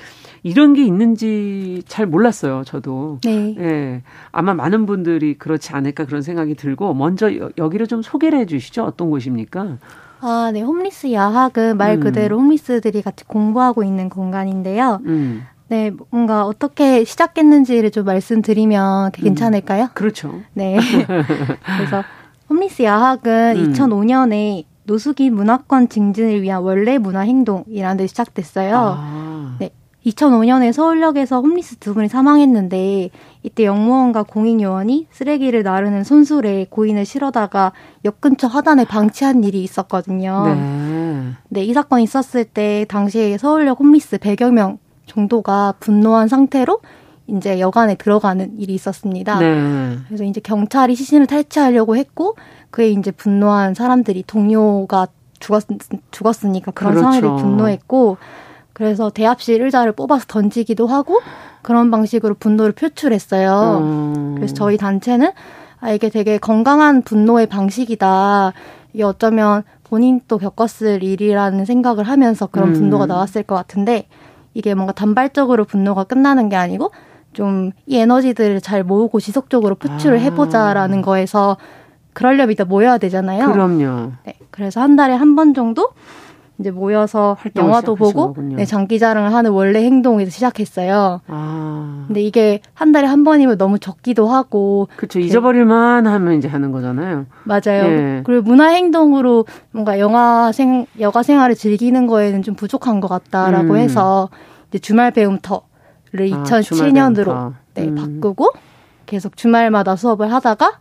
이런 게 있는지 잘 몰랐어요, 저도. 네. 예. 아마 많은 분들이 그렇지 않을까 그런 생각이 들고, 먼저 여기를 좀 소개를 해 주시죠. 어떤 곳입니까? 아, 네. 홈리스 야학은 말 음. 그대로 홈리스들이 같이 공부하고 있는 공간인데요. 음. 네, 뭔가 어떻게 시작했는지를 좀 말씀드리면 음. 괜찮을까요? 그렇죠. 네. 그래서 홈리스 야학은 2005년에 음. 노숙인 문화권 증진을 위한 원래 문화 행동이라는 데 시작됐어요. 아. 네. 2005년에 서울역에서 홈리스 두 분이 사망했는데 이때 영무원과 공익요원이 쓰레기를 나르는 손술에 고인을 실어다가 역 근처 화단에 방치한 일이 있었거든요. 네. 네, 이 사건이 있었을 때 당시에 서울역 홈리스 100여 명 정도가 분노한 상태로 이제 여관에 들어가는 일이 있었습니다. 네. 그래서 이제 경찰이 시신을 탈취하려고 했고 그에 이제 분노한 사람들이 동료가 죽었, 죽었으니까 그런 그렇죠. 상황에 분노했고 그래서 대합실 의자를 뽑아서 던지기도 하고 그런 방식으로 분노를 표출했어요. 음. 그래서 저희 단체는 아 이게 되게 건강한 분노의 방식이다. 이게 어쩌면 본인도 겪었을 일이라는 생각을 하면서 그런 음. 분노가 나왔을 것 같은데 이게 뭔가 단발적으로 분노가 끝나는 게 아니고 좀 이 에너지들을 잘 모으고 지속적으로 표출을 아. 해보자라는 거에서 그러려면 일단 모여야 되잖아요. 그럼요. 네, 그래서 한 달에 한 번 정도 이제 모여서 영화도 보고 네, 장기 자랑을 하는 원래 행동에서 시작했어요. 아. 근데 이게 한 달에 한 번이면 너무 적기도 하고 그렇죠. 잊어버릴만 하면 이제 하는 거잖아요. 맞아요. 네. 그리고 문화 행동으로 뭔가 영화 생 여가 생활을 즐기는 거에는 좀 부족한 것 같다라고 음. 해서 이제 주말 배움터를 아, 2007년으로 네, 음. 바꾸고 계속 주말마다 수업을 하다가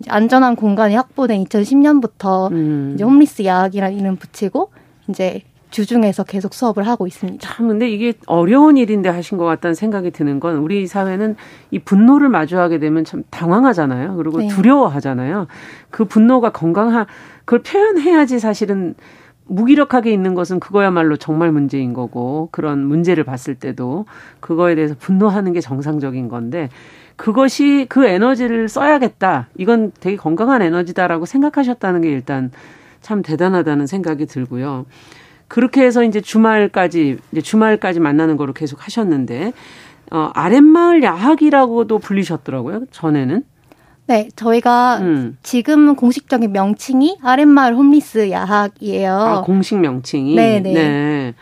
이제 안전한 공간이 확보된 2010년부터 음. 이제 홈리스 야학이라는 이름 붙이고 이제 주중에서 계속 수업을 하고 있습니다. 참 근데 이게 어려운 일인데 하신 것 같다는 생각이 드는 건 우리 사회는 이 분노를 마주하게 되면 참 당황하잖아요. 그리고 네. 두려워하잖아요. 그 분노가 건강한 그걸 표현해야지 사실은 무기력하게 있는 것은 그거야말로 정말 문제인 거고 그런 문제를 봤을 때도 그거에 대해서 분노하는 게 정상적인 건데 그것이 그 에너지를 써야겠다. 이건 되게 건강한 에너지다라고 생각하셨다는 게 일단 참 대단하다는 생각이 들고요. 그렇게 해서 이제 주말까지 이제 주말까지 만나는 거로 계속 하셨는데 어 아랫마을 야학이라고도 불리셨더라고요. 전에는. 네, 저희가 음. 지금 공식적인 명칭이 아랫마을 홈리스 야학이에요. 아, 공식 명칭이. 네, 네. 네.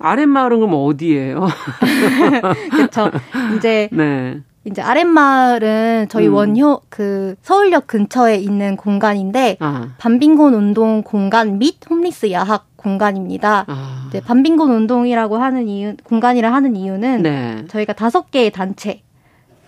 아랫마을은 그럼 어디예요? 그렇죠. 이제 네. 이제 아랫마을은 저희 음. 원효 그 서울역 근처에 있는 공간인데 아. 반빈곤 운동 공간 및 홈리스 야학 공간입니다. 아. 이제 반빈곤 운동이라고 하는 이유 공간이라 하는 이유는 네. 저희가 다섯 개의 단체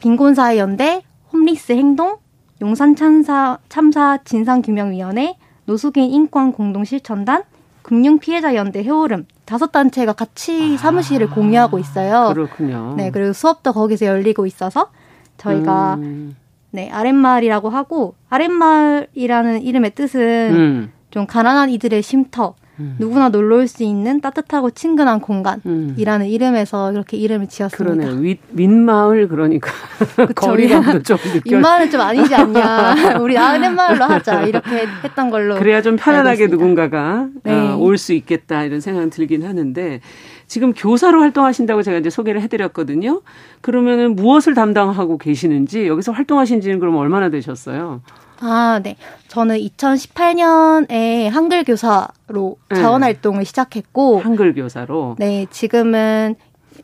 빈곤사회 연대, 홈리스 행동, 용산 참사 참사 진상 규명 위원회, 노숙인 인권 공동 실천단, 금융 피해자 연대 해오름 다섯 단체가 같이 아, 사무실을 공유하고 있어요. 그렇군요. 네, 그리고 수업도 거기서 열리고 있어서 저희가 음. 네 아랫마을이라고 하고 아랫마을이라는 이름의 뜻은 음. 좀 가난한 이들의 쉼터 음. 누구나 놀러 올 수 있는 따뜻하고 친근한 공간이라는 음. 이름에서 그렇게 이름을 지었습니다. 그러네요. 윗, 윗마을 그러니까 거리감도 좀 느껴. 윗마을은 좀 아니지 않냐. 우리 아랫마을로 하자. 이렇게 했던 걸로. 그래야 좀 편안하게 누군가가 네. 어, 올수 있겠다 이런 생각 들긴 하는데 지금 교사로 활동하신다고 제가 이제 소개를 해드렸거든요. 그러면은 무엇을 담당하고 계시는지 여기서 활동하신 지는 그럼 얼마나 되셨어요? 아, 네. 저는 2018년에 한글 교사로 네. 자원 활동을 시작했고 한글 교사로 네, 지금은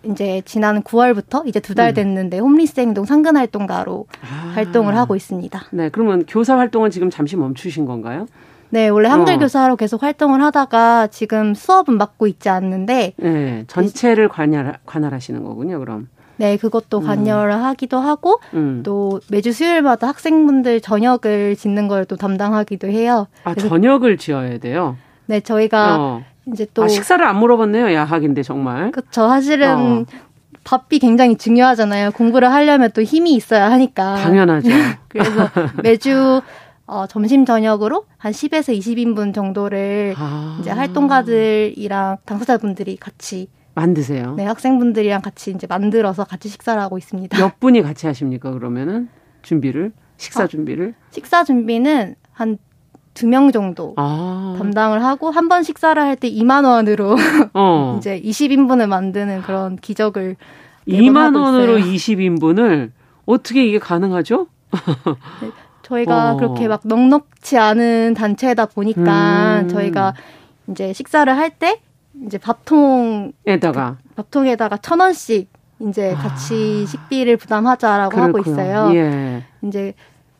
이제 지난 9월부터 이제 두달 음. 됐는데 음. 홈리스 행동 상근 활동가로 아. 활동을 하고 있습니다. 네, 그러면 교사 활동은 지금 잠시 멈추신 건가요? 네, 원래 한글 어. 교사로 계속 활동을 하다가 지금 수업은 맡고 있지 않는데 네, 전체를 관할 관할하시는 거군요, 그럼. 네, 그것도 음. 관여를 음. 하기도 하고 음. 또 매주 수요일마다 학생분들 저녁을 짓는 걸 또 담당하기도 해요. 아, 저녁을 지어야 돼요? 네, 저희가 어. 이제 또 아, 식사를 안 물어봤네요. 야학인데 정말. 그렇죠. 사실은 어. 밥이 굉장히 중요하잖아요. 공부를 하려면 또 힘이 있어야 하니까. 당연하죠. 그래서 매주 어, 점심 저녁으로 한 10에서 20인분 정도를 아. 이제 활동가들이랑 당사자분들이 같이 만드세요. 네, 학생분들이랑 같이 이제 만들어서 같이 식사를 하고 있습니다. 몇 분이 같이 하십니까? 그러면은 준비를 식사 어, 준비를? 식사 준비는 한 두 명 정도 아. 담당을 하고 한 번 식사를 할 때 2만 원으로 어. 이제 20인분을 만드는 그런 기적을 2만 원으로 20인분을 어떻게 이게 가능하죠? 네, 저희가 어. 그렇게 막 넉넉치 않은 단체다 보니까 음. 저희가 이제 식사를 할 때 이제 밥통에다가 밥 통에다가 천 원씩 이제 같이 아. 식비를 부담하자라고 그렇구나. 하고 있어요. 예. 이제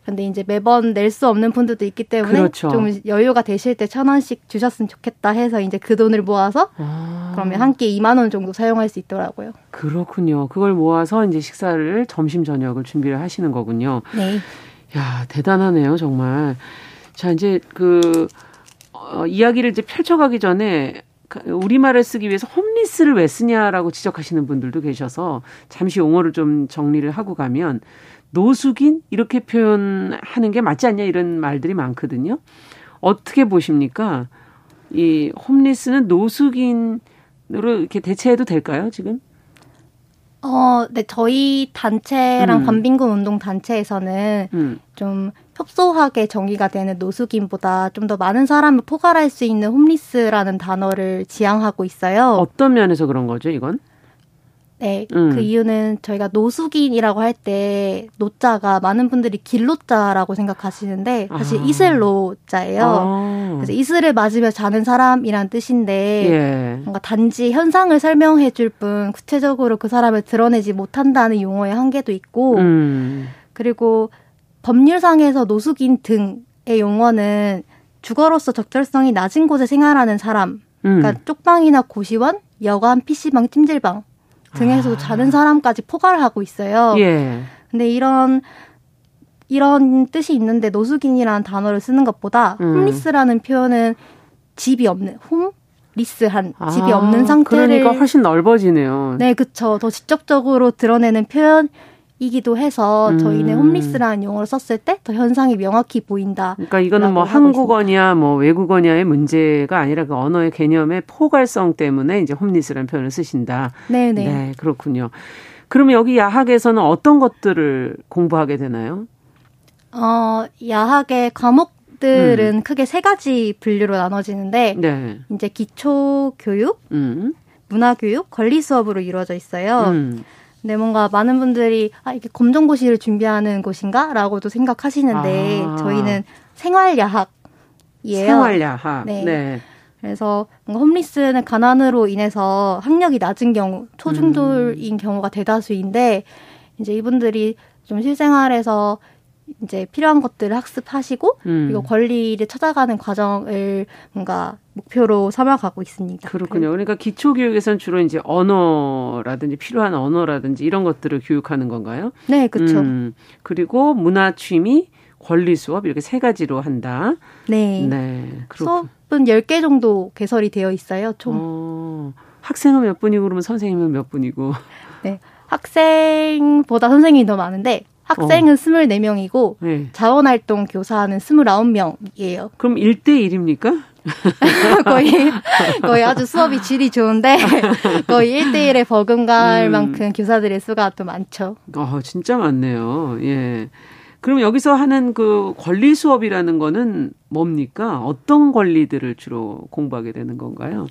근데 이제 매번 낼 수 없는 분들도 있기 때문에 그렇죠. 좀 여유가 되실 때 천 원씩 주셨으면 좋겠다 해서 이제 그 돈을 모아서 아. 그러면 한 끼 2만 원 정도 사용할 수 있더라고요. 그렇군요. 그걸 모아서 이제 식사를 점심 저녁을 준비를 하시는 거군요. 네. 야, 대단하네요, 정말. 자, 이제 그, 어, 이야기를 이제 펼쳐가기 전에 우리말을 쓰기 위해서 홈리스를 왜 쓰냐라고 지적하시는 분들도 계셔서 잠시 용어를 좀 정리를 하고 가면 노숙인 이렇게 표현하는 게 맞지 않냐 이런 말들이 많거든요. 어떻게 보십니까? 이 홈리스는 노숙인으로 이렇게 대체해도 될까요, 지금? 어, 네, 저희 단체랑 음. 반빈군 운동 단체에서는 음. 좀 협소하게 정의가 되는 노숙인보다 좀 더 많은 사람을 포괄할 수 있는 홈리스라는 단어를 지향하고 있어요. 어떤 면에서 그런 거죠, 이건? 네, 음. 그 이유는 저희가 노숙인이라고 할 때 노자가 많은 분들이 길로자라고 생각하시는데 사실 아. 이슬로자예요. 아. 그래서 이슬을 맞으며 자는 사람이란 뜻인데 예. 뭔가 단지 현상을 설명해 줄 뿐 구체적으로 그 사람을 드러내지 못한다는 용어의 한계도 있고 음. 그리고 법률상에서 노숙인 등의 용어는 주거로서 적절성이 낮은 곳에 생활하는 사람, 음. 그러니까 쪽방이나 고시원, 여관, PC방, 찜질방 등에서 아. 자는 사람까지 포괄을 하고 있어요. 예. 근데 이런 이런 뜻이 있는데 노숙인이라는 단어를 쓰는 것보다 음. 홈리스라는 표현은 집이 없는 홈 리스한 집이 아, 없는 상태를 그러니까 훨씬 넓어지네요. 네, 그렇죠. 더 직접적으로 드러내는 표현 이기도 해서 음. 저희는 홈리스라는 용어를 썼을 때 더 현상이 명확히 보인다. 그러니까 이거는 뭐 한국어냐 뭐 외국어냐의 문제가 아니라 그 언어의 개념의 포괄성 때문에 이제 홈리스라는 표현을 쓰신다. 네네. 네, 그렇군요. 그러면 여기 야학에서는 어떤 것들을 공부하게 되나요? 어, 야학의 과목들은 음. 크게 세 가지 분류로 나눠지는데 네. 이제 기초 교육, 음. 문화 교육, 권리 수업으로 이루어져 있어요. 음. 네, 뭔가 많은 분들이 아 이게 검정고시를 준비하는 곳인가 라고도 생각하시는데 아. 저희는 생활야학이에요. 생활야학. 네. 네. 그래서 뭔가 홈리스는 가난으로 인해서 학력이 낮은 경우, 초중졸인 음. 경우가 대다수인데 이제 이분들이 좀 실생활에서 이제 필요한 것들을 학습하시고 음. 그리고 권리를 찾아가는 과정을 뭔가 목표로 삼아가고 있습니다. 그렇군요. 그러니까 기초 교육에서는 주로 이제 언어라든지 필요한 언어라든지 이런 것들을 교육하는 건가요? 네, 그렇죠. 음, 그리고 문화 취미, 권리 수업 이렇게 세 가지로 한다. 네. 네. 그렇군. 수업은 10개 정도 개설이 되어 있어요, 총. 어, 학생은 몇 분이고 그러면 선생님은 몇 분이고? 네. 학생보다 선생님이 더 많은데 학생은 어. 24명이고 네. 자원활동 교사는 29명이에요. 그럼 1대 1입니까? 거의 거의 아주 수업이 질이 좋은데 거의 1대1에 버금갈 음. 만큼 교사들의 수가 또 많죠. 아, 진짜 많네요. 예. 그럼 여기서 하는 그 권리 수업이라는 거는 뭡니까? 어떤 권리들을 주로 공부하게 되는 건가요?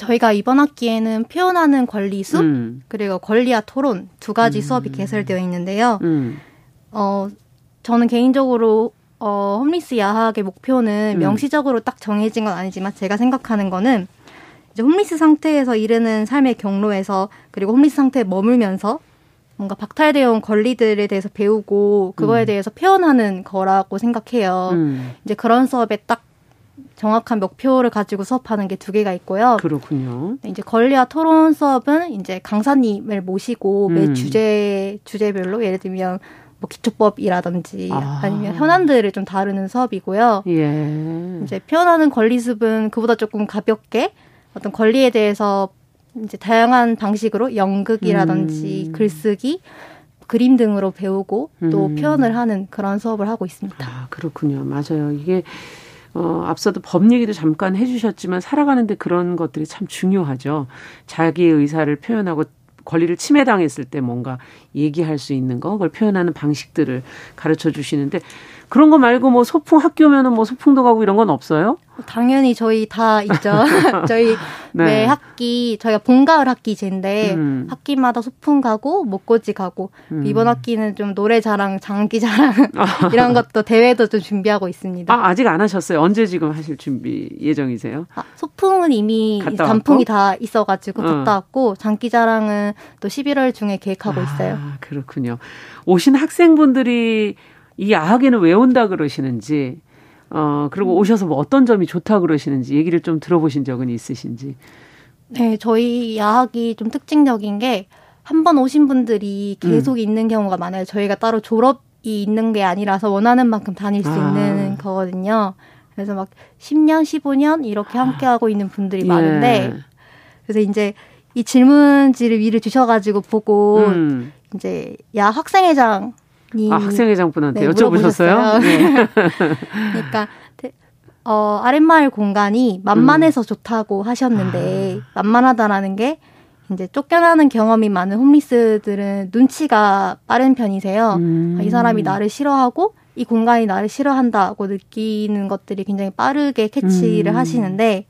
저희가 이번 학기에는 표현하는 권리 수 음. 그리고 권리와 토론 두 가지 음. 수업이 개설되어 있는데요. 음. 어 저는 개인적으로 어 홈리스 야학의 목표는 음. 명시적으로 딱 정해진 건 아니지만 제가 생각하는 거는 이제 홈리스 상태에서 이르는 삶의 경로에서 그리고 홈리스 상태에 머물면서 뭔가 박탈되어 온 권리들에 대해서 배우고 그거에 음. 대해서 표현하는 거라고 생각해요. 음. 이제 그런 수업에 딱 정확한 목표를 가지고 수업하는 게 두 개가 있고요. 그렇군요. 네, 이제 권리와 토론 수업은 이제 강사님을 모시고 매 음. 주제 주제별로 예를 들면 뭐 기초법이라든지 아. 니면 현안들을 좀 다루는 수업이고요. 예. 이제 표현하는 권리 습은 그보다 조금 가볍게 어떤 권리에 대해서 이제 다양한 방식으로 연극이라든지 음. 글쓰기 그림 등으로 배우고 또 음. 표현을 하는 그런 수업을 하고 있습니다. 아, 그렇군요. 맞아요. 이게 어, 앞서도 법 얘기도 잠깐 해주셨지만 살아가는데 그런 것들이 참 중요하죠. 자기의 의사를 표현하고 권리를 침해당했을 때 뭔가 얘기할 수 있는 거, 그걸 표현하는 방식들을 가르쳐 주시는데 그런 거 말고 뭐 소풍 학교면은 뭐 소풍도 가고 이런 건 없어요? 당연히 저희 다 있죠. 저희 네. 매 학기 저희가 봄가을 학기제인데 음. 학기마다 소풍 가고 목고지 가고 음. 이번 학기는 좀 노래 자랑, 장기 자랑 이런 것도 대회도 좀 준비하고 있습니다. 아 아직 안 하셨어요? 언제 지금 하실 준비 예정이세요? 아, 소풍은 이미 단풍이 다 있어가지고 어. 갔다 왔고 장기 자랑은 또 11월 중에 계획하고 있어요. 아, 그렇군요. 오신 학생분들이 이 야학에는 왜 온다 그러시는지 어 그리고 오셔서 뭐 어떤 점이 좋다 그러시는지 얘기를 좀 들어보신 적은 있으신지. 네, 저희 야학이 좀 특징적인 게 한 번 오신 분들이 계속 음. 있는 경우가 많아요. 저희가 따로 졸업이 있는 게 아니라서 원하는 만큼 다닐 수 아. 있는 거거든요. 그래서 막 10년, 15년 이렇게 함께 하고 있는 분들이 예. 많은데 그래서 이제 이 질문지를 위를 주셔가지고 보고 음. 이제 야 학생회장 아, 학생회장 분한테 네, 여쭤보셨어요? 네. 그러니까 어, 아랫마을 공간이 만만해서 음. 좋다고 하셨는데 아. 만만하다라는 게 이제 쫓겨나는 경험이 많은 홈리스들은 눈치가 빠른 편이세요. 음. 아, 이 사람이 나를 싫어하고 이 공간이 나를 싫어한다고 느끼는 것들이 굉장히 빠르게 캐치를 음. 하시는데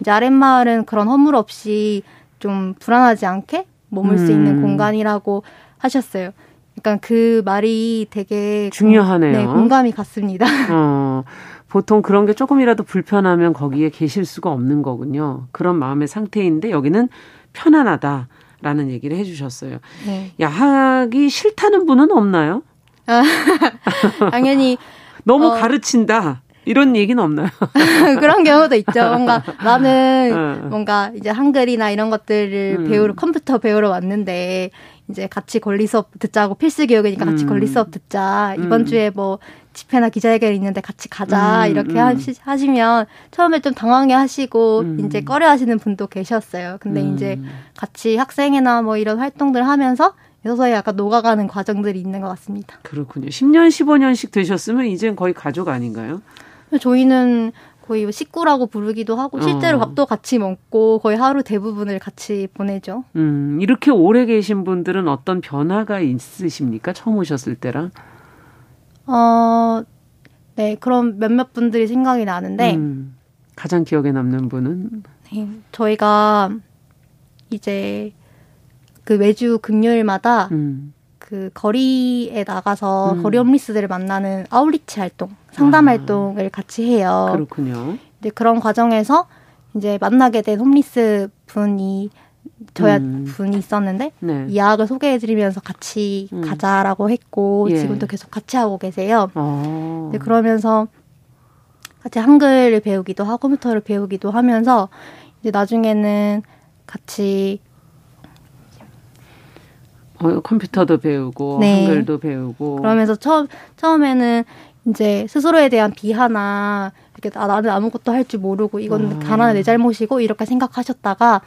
이제 아랫마을은 그런 허물 없이 좀 불안하지 않게 머물 수 있는 음. 공간이라고 하셨어요. 약간 그 말이 되게 중요하네요. 네, 공감이 갔습니다. 어, 보통 그런 게 조금이라도 불편하면 거기에 계실 수가 없는 거군요. 그런 마음의 상태인데 여기는 편안하다 라는 얘기를 해주셨어요. 네. 야학이 싫다는 분은 없나요? 아, 당연히 너무 어, 가르친다. 이런 얘기는 없나요? 그런 경우도 있죠. 뭔가 나는 어. 뭔가 이제 한글이나 이런 것들을 음. 배우러 컴퓨터 배우러 왔는데 이제 같이 권리 수업 듣자고 필수 교육이니까 같이 음. 권리 수업 듣자. 이번 음. 주에 뭐 집회나 기자회견 있는데 같이 가자. 음. 이렇게 하시, 하시면 처음에 좀 당황해 하시고 음. 이제 꺼려 하시는 분도 계셨어요. 근데 이제 음. 같이 학생회나 뭐 이런 활동들 하면서 서서히 약간 녹아가는 과정들이 있는 것 같습니다. 그렇군요. 10년, 15년씩 되셨으면 이젠 거의 가족 아닌가요? 저희는 거의 뭐 식구라고 부르기도 하고 실제로 어. 밥도 같이 먹고 거의 하루 대부분을 같이 보내죠. 음, 이렇게 오래 계신 분들은 어떤 변화가 있으십니까? 처음 오셨을 때랑? 어, 네, 그럼 몇몇 분들이 생각이 나는데 음, 가장 기억에 남는 분은 네, 저희가 이제 그 매주 금요일마다 음. 그 거리에 나가서 음. 거리 홈리스들을 만나는 아울리치 활동 상담 아. 활동을 같이 해요. 그렇군요. 이제 그런 과정에서 이제 만나게 된 홈리스 분이 저야 음. 분이 있었는데 네. 이 약을 소개해드리면서 같이 음. 가자라고 했고 예. 지금도 계속 같이 하고 계세요. 어. 그러면서 같이 한글을 배우기도 하고 컴퓨터를 배우기도 하면서 이제 나중에는 같이 어, 컴퓨터도 배우고 네. 한글도 배우고 그러면서 처음 처음에는 이제 스스로에 대한 비하나 이렇게 아, 나는 아무것도 할 줄 모르고 이건 아. 가난한 내 잘못이고 이렇게 생각하셨다가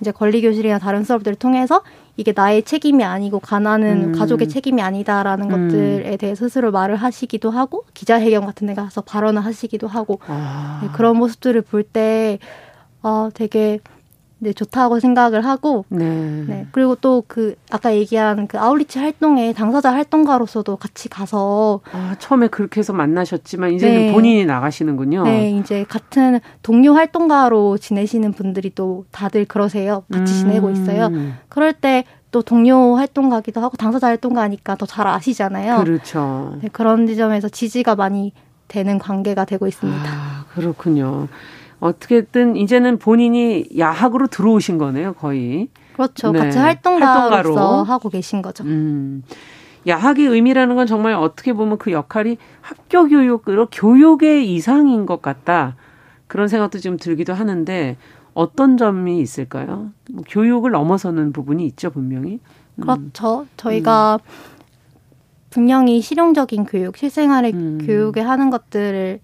이제 권리 교실이나 다른 수업들을 통해서 이게 나의 책임이 아니고 가난은 음. 가족의 책임이 아니다라는 음. 것들에 대해 스스로 말을 하시기도 하고 기자회견 같은 데 가서 발언을 하시기도 하고 아. 네, 그런 모습들을 볼때 어, 되게 네, 좋다고 생각을 하고, 네. 네. 그리고 또 그, 아까 얘기한 그 아울리치 활동에 당사자 활동가로서도 같이 가서. 아, 처음에 그렇게 해서 만나셨지만, 이제는 네. 본인이 나가시는군요. 네, 이제 같은 동료 활동가로 지내시는 분들이 또 다들 그러세요. 같이 음. 지내고 있어요. 그럴 때 또 동료 활동가기도 하고 당사자 활동가니까 더 잘 아시잖아요. 그렇죠. 네, 그런 지점에서 지지가 많이 되는 관계가 되고 있습니다. 아, 그렇군요. 어떻게든 이제는 본인이 야학으로 들어오신 거네요, 거의. 그렇죠. 네. 같이 활동가로 하고 계신 거죠. 음. 야학의 의미라는 건 정말 어떻게 보면 그 역할이 학교 교육으로 교육의 이상인 것 같다. 그런 생각도 좀 들기도 하는데 어떤 점이 있을까요? 뭐 교육을 넘어서는 부분이 있죠, 분명히. 음. 그렇죠. 저희가 음. 분명히 실용적인 교육, 실생활의 음. 교육에 하는 것들을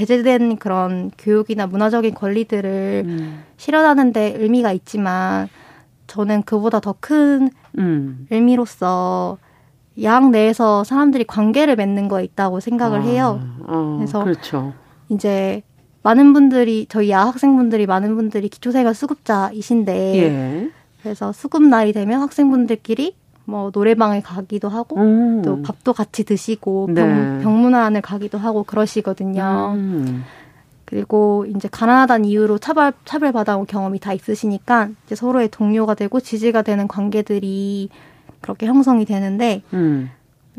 배제된 그런 교육이나 문화적인 권리들을 음. 실현하는 데 의미가 있지만 저는 그보다 더큰 음. 의미로서 양 내에서 사람들이 관계를 맺는 거에 있다고 생각을 아, 해요. 어, 그래서 그렇죠. 이제 많은 분들이 저희 야학생분들이 많은 분들이 기초생활 수급자이신데 예. 그래서 수급 날이 되면 학생분들끼리 뭐 노래방에 가기도 하고 음. 또 밥도 같이 드시고 네. 병, 병문안을 가기도 하고 그러시거든요. 음. 그리고 이제 가난하다는 이유로 차별 차별 받아온 경험이 다 있으시니까 이제 서로의 동료가 되고 지지가 되는 관계들이 그렇게 형성이 되는데 음.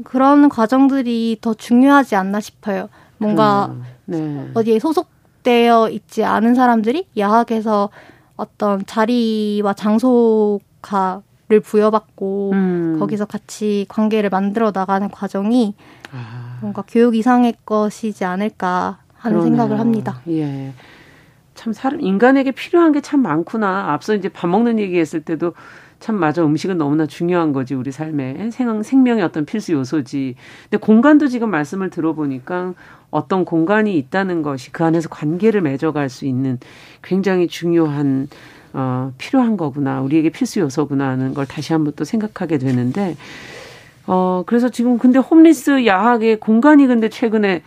그런 과정들이 더 중요하지 않나 싶어요. 뭔가 네. 어디에 소속되어 있지 않은 사람들이 야학에서 어떤 자리와 장소가 를 부여받고 음. 거기서 같이 관계를 만들어 나가는 과정이 아. 뭔가 교육 이상의 것이지 않을까 하는 그러네요. 생각을 합니다. 예. 참 사람 인간에게 필요한 게 참 많구나. 앞서 이제 밥 먹는 얘기했을 때도 참 맞아 음식은 너무나 중요한 거지 우리 삶에 생, 생명의 어떤 필수 요소지. 근데 공간도 지금 말씀을 들어보니까 어떤 공간이 있다는 것이 그 안에서 관계를 맺어갈 수 있는 굉장히 중요한 어, 필요한 거구나. 우리에게 필수 요소구나 하는 걸 다시 한번 또 생각하게 되는데, 어, 그래서 지금 근데 홈리스 야학의 공간이 근데 최근에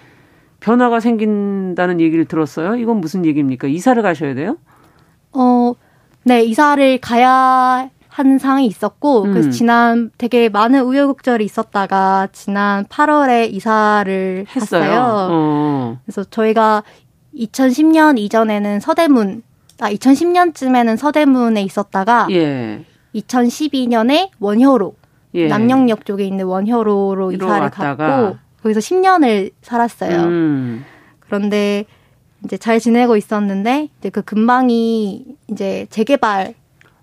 변화가 생긴다는 얘기를 들었어요. 이건 무슨 얘기입니까? 이사를 가셔야 돼요? 어, 네, 이사를 가야 하는 상황이 있었고, 음. 그래서 지난 되게 많은 우여곡절이 있었다가 지난 8월에 이사를 했어요. 했어요. 어. 그래서 저희가 2010년 이전에는 서대문 아, 2010년쯤에는 서대문에 있었다가 예. 2012년에 원효로 예. 남영역 쪽에 있는 원효로로 이사를 왔다가. 갔고 거기서 10년을 살았어요. 음. 그런데 이제 잘 지내고 있었는데 이제 그 근방이 이제 재개발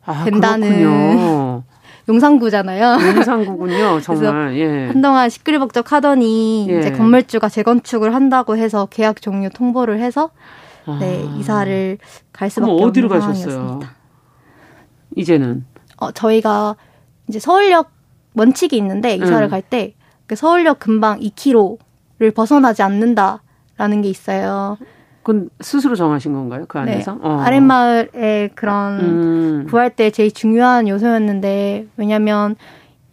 아, 된다는 용산구잖아요. 용산구군요, 정말. 예. 한동안 시끌벅적 하더니 예. 이제 건물주가 재건축을 한다고 해서 계약 종료 통보를 해서 네, 아. 이사를 갈 수밖에 없는 어디로 가셨어요? 이제는 어, 저희가 이제 서울역 원칙이 있는데 이사를 음. 갈때 그 서울역 근방 2km를 벗어나지 않는다라는 게 있어요. 그건 스스로 정하신 건가요? 그 네. 안에서? 네. 어. 아랫마을의 그런 음. 구할 때 제일 중요한 요소였는데 왜냐면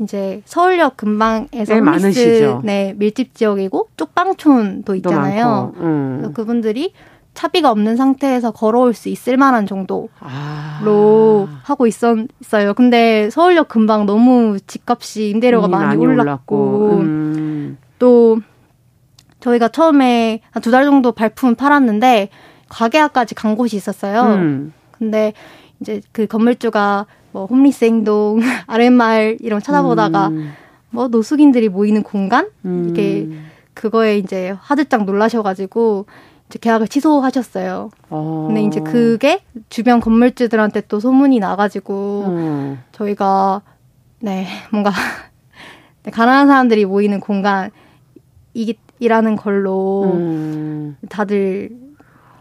이제 서울역 근방에서 네, 홈리스 네, 밀집 지역이고 쪽방촌도 있잖아요. 음. 그분들이 차비가 없는 상태에서 걸어올 수 있을 만한 정도로 아. 하고 있었어요. 근데 서울역 근방 너무 집값이 임대료가 많이, 많이, 올랐고, 음. 또 저희가 처음에 한 두 달 정도 발품 팔았는데 가게화까지 간 곳이 있었어요. 음. 근데 이제 그 건물주가 뭐 홈리스 행동, 아랫마을 이런 찾아보다가 음. 뭐 노숙인들이 모이는 공간 이게 음. 그거에 이제 화들짝 놀라셔가지고 이제 계약을 취소하셨어요. 어. 근데 이제 그게 주변 건물주들한테 또 소문이 나가지고 음. 저희가 네 뭔가 네, 가난한 사람들이 모이는 공간 이라는 걸로 음. 다들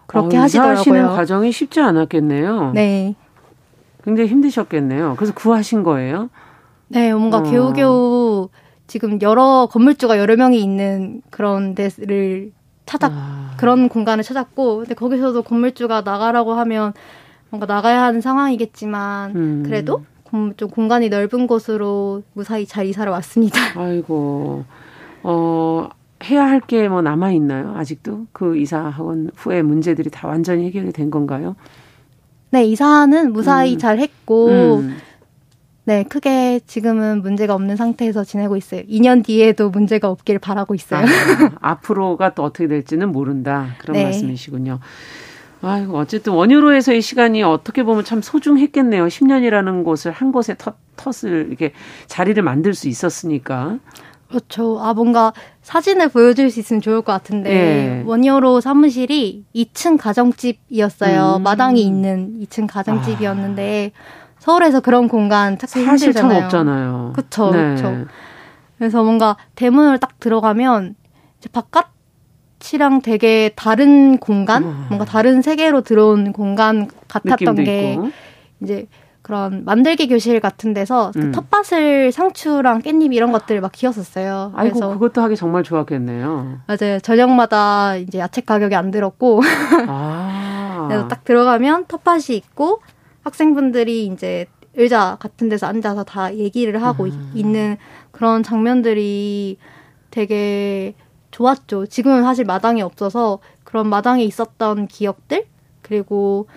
그렇게 어, 하시더라고요. 하시는 과정이 쉽지 않았겠네요. 네. 굉장히 힘드셨겠네요. 그래서 구하신 거예요? 네, 뭔가 어. 겨우겨우 지금 여러 건물주가 여러 명이 있는 그런 데를 찾아 아. 그런 공간을 찾았고 근데 거기서도 건물주가 나가라고 하면 뭔가 나가야 하는 상황이겠지만 음. 그래도 좀 공간이 넓은 곳으로 무사히 잘 이사를 왔습니다. 아이고, 어, 해야 할 게 뭐 남아 있나요? 아직도 그 이사 학원 후에 문제들이 다 완전히 해결이 된 건가요? 네, 이사는 무사히 음. 잘 했고 음. 네, 크게 지금은 문제가 없는 상태에서 지내고 있어요. 2년 뒤에도 문제가 없길 바라고 있어요. 아, 앞으로가 또 어떻게 될지는 모른다. 그런 네. 말씀이시군요. 아이고, 어쨌든 원유로에서의 시간이 어떻게 보면 참 소중했겠네요. 10년이라는 곳을 한 곳에 터, 텄을 이렇게 자리를 만들 수 있었으니까. 그렇죠. 아, 뭔가 사진을 보여줄 수 있으면 좋을 것 같은데, 네. 원효로 사무실이 2층 가정집이었어요. 음. 마당이 있는 2층 가정집이었는데, 아. 서울에서 그런 공간 찾기 사실 힘들잖아요. 없잖아요. 그쵸, 네. 그쵸. 그래서 뭔가 대문을 딱 들어가면, 이제 바깥이랑 되게 다른 공간? 음. 뭔가 다른 세계로 들어온 공간 같았던 게, 있고. 이제 그런 만들기 교실 같은 데서 그 음. 그 텃밭을 상추랑 깻잎 이런 것들 막 키웠었어요. 아이고 그래서 그것도 하기 정말 좋았겠네요. 맞아요. 저녁마다 이제 야채 가격이 안 들었고 아. 그래서 딱 들어가면 텃밭이 있고 학생분들이 이제 의자 같은 데서 앉아서 다 얘기를 하고 음. 있는 그런 장면들이 되게 좋았죠. 지금은 사실 마당이 없어서 그런 마당에 있었던 기억들 그리고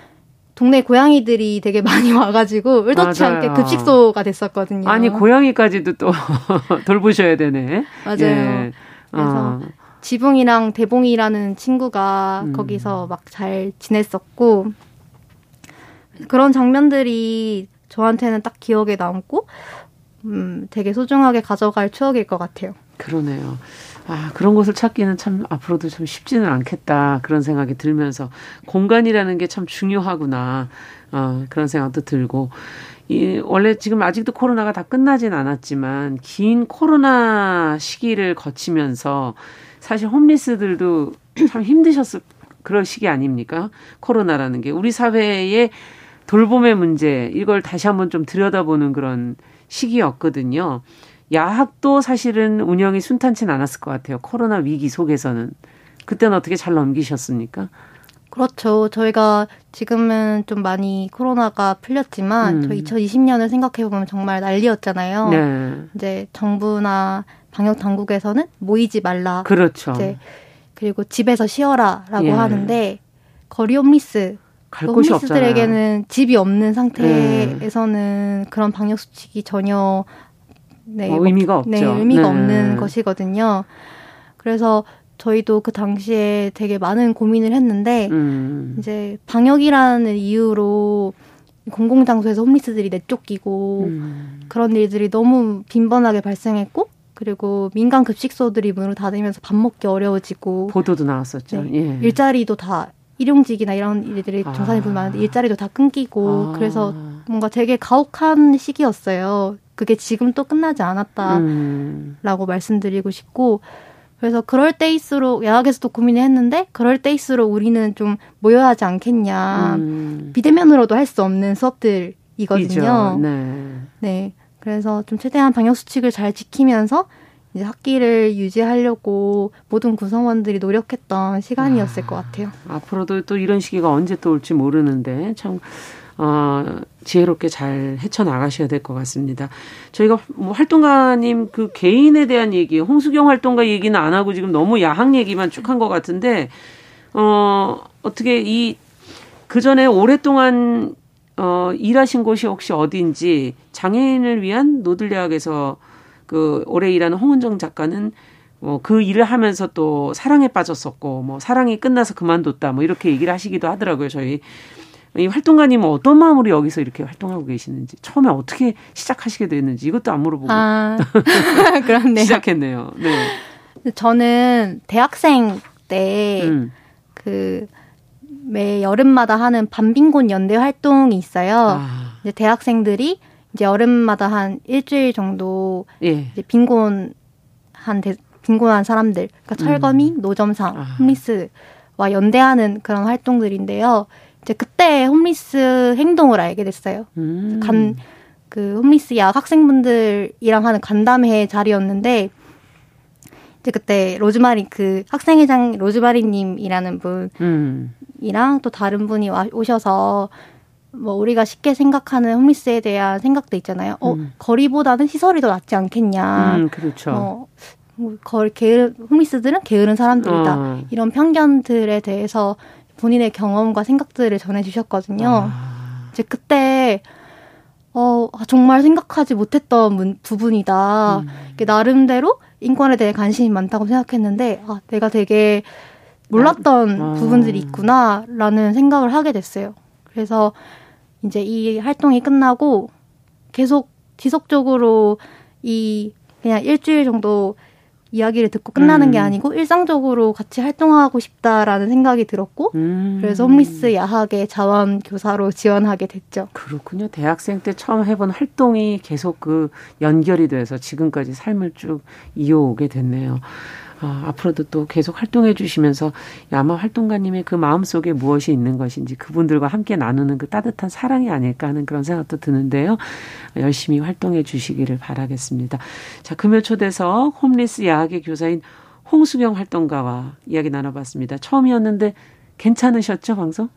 동네 고양이들이 되게 많이 와가지고 의도치 맞아요. 않게 급식소가 됐었거든요. 아니 고양이까지도 또 돌보셔야 되네. 맞아요. 예. 그래서 어. 지붕이랑 대봉이라는 친구가 음. 거기서 막 잘 지냈었고 그런 장면들이 저한테는 딱 기억에 남고 음, 되게 소중하게 가져갈 추억일 것 같아요. 그러네요. 아, 그런 곳을 찾기는 참 앞으로도 좀 쉽지는 않겠다. 그런 생각이 들면서 공간이라는 게 참 중요하구나. 어, 그런 생각도 들고. 이, 원래 지금 아직도 코로나가 다 끝나진 않았지만 긴 코로나 시기를 거치면서 사실 홈리스들도 참 힘드셨을 그런 시기 아닙니까? 코로나라는 게 우리 사회의 돌봄의 문제 이걸 다시 한번 좀 들여다보는 그런 시기였거든요. 야학도 사실은 운영이 순탄치는 않았을 것 같아요. 코로나 위기 속에서는. 그때는 어떻게 잘 넘기셨습니까? 그렇죠. 저희가 지금은 좀 많이 코로나가 풀렸지만 음. 저 2020년을 생각해 보면 정말 난리였잖아요. 네. 이제 정부나 방역 당국에서는 모이지 말라. 그렇죠. 이제 그리고 집에서 쉬어라라고 예. 하는데 거리 홈리스 갈 곳이 홈리스들에게는 집이 없는 상태에서는 네. 그런 방역 수칙이 전혀 네, 어, 의미가 없죠. 네, 의미가 네. 없는 것이거든요. 그래서 저희도 그 당시에 되게 많은 고민을 했는데 음. 이제 방역이라는 이유로 공공장소에서 홈리스들이 내쫓기고 음. 그런 일들이 너무 빈번하게 발생했고 그리고 민간 급식소들이 문을 닫으면서 밥 먹기 어려워지고 보도도 나왔었죠. 네, 예. 일자리도 다 일용직이나 이런 일들이 아. 종사님 분 많은데 일자리도 다 끊기고 아. 그래서 뭔가 되게 가혹한 시기였어요. 그게 지금 또 끝나지 않았다라고 음. 말씀드리고 싶고 그래서 그럴 때일수록 야학에서도 고민을 했는데 그럴 때일수록 우리는 좀 모여야 하지 않겠냐 음. 비대면으로도 할 수 없는 수업들이거든요. 네. 네. 그래서 좀 최대한 방역 수칙을 잘 지키면서 이제 학기를 유지하려고 모든 구성원들이 노력했던 시간이었을 아, 것 같아요. 앞으로도 또 이런 시기가 언제 또 올지 모르는데 참 어, 지혜롭게 잘 헤쳐나가셔야 될 것 같습니다. 저희가 뭐 활동가님 그 개인에 대한 얘기, 홍수경 활동가 얘기는 안 하고 지금 너무 야학 얘기만 쭉 한 것 같은데, 어, 어떻게 이, 그 전에 오랫동안, 어, 일하신 곳이 혹시 어디인지 장애인을 위한 노들대학에서 그 오래 일하는 홍은정 작가는 뭐그 일을 하면서 또 사랑에 빠졌었고 뭐 사랑이 끝나서 그만뒀다 뭐 이렇게 얘기를 하시기도 하더라고요 저희 이 활동가님은 어떤 마음으로 여기서 이렇게 활동하고 계시는지 처음에 어떻게 시작하시게 됐는지 이것도 안 물어보고 아, 그렇네요. 시작했네요. 네. 저는 대학생 때 음. 그매 여름마다 하는 반빈곤 연대 활동이 있어요. 아. 이제 대학생들이 이제 여름마다 한 일주일 정도 예. 이제 빈곤 한 대, 빈곤한 사람들, 그러니까 철거미, 음. 노점상, 아. 홈리스와 연대하는 그런 활동들인데요. 이제 그때 홈리스 행동을 알게 됐어요. 음. 간, 그 홈리스 야 학생분들이랑 하는 간담회 자리였는데, 이제 그때 로즈마리 그 학생회장 로즈마리님이라는 분이랑 음. 또 다른 분이 와, 오셔서 뭐 우리가 쉽게 생각하는 홈리스에 대한 생각도 있잖아요. 어, 음. 거리보다는 시설이 더 낫지 않겠냐. 음, 그렇죠. 어, 뭐 거리 게으 홈리스들은 게으른 사람들이다. 어. 이런 편견들에 대해서 본인의 경험과 생각들을 전해 주셨거든요. 아. 이제 그때 어, 아, 정말 생각하지 못했던 문, 부분이다. 음. 나름대로 인권에 대해 관심이 많다고 생각했는데, 아, 내가 되게 몰랐던 아. 부분들이 있구나라는 생각을 하게 됐어요. 그래서 이제 이 활동이 끝나고 계속 지속적으로 이 그냥 일주일 정도 이야기를 듣고 끝나는 음. 게 아니고 일상적으로 같이 활동하고 싶다라는 생각이 들었고 음. 그래서 홈리스 야학의 자원 교사로 지원하게 됐죠. 그렇군요. 대학생 때 처음 해본 활동이 계속 그 연결이 돼서 지금까지 삶을 쭉 이어오게 됐네요. 아, 앞으로도 또 계속 활동해 주시면서 아마 활동가님의 그 마음 속에 무엇이 있는 것인지 그분들과 함께 나누는 그 따뜻한 사랑이 아닐까 하는 그런 생각도 드는데요. 열심히 활동해 주시기를 바라겠습니다. 자, 금요 초대서 홈리스 야학의 교사인 홍수경 활동가와 이야기 나눠봤습니다. 처음이었는데 괜찮으셨죠, 방송?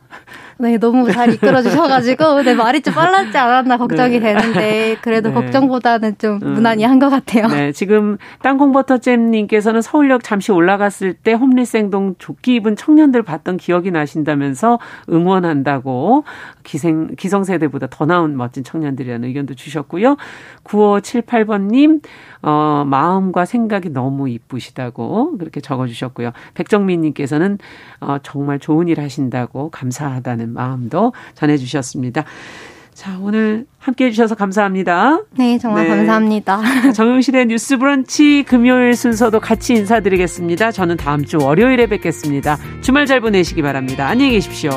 네, 너무 잘 이끌어 주셔가지고, 네, 말이 좀 빨랐지 않았나 걱정이 네. 되는데, 그래도 네. 걱정보다는 좀 음. 무난히 한 것 같아요. 네, 지금 땅콩버터잼님께서는 서울역 잠시 올라갔을 때 홈리생동 조끼 입은 청년들 봤던 기억이 나신다면서 응원한다고 기생, 기성세대보다 더 나은 멋진 청년들이라는 의견도 주셨고요. 9578번님, 어, 마음과 생각이 너무 이쁘시다고 그렇게 적어주셨고요. 백정민님께서는 어, 정말 좋은 일 하신다고 감사하다는 마음도 전해주셨습니다. 자, 오늘 함께 해주셔서 감사합니다. 네, 정말 네. 감사합니다. 정용실의 뉴스 브런치 금요일 순서도 같이 인사드리겠습니다. 저는 다음 주 월요일에 뵙겠습니다. 주말 잘 보내시기 바랍니다. 안녕히 계십시오.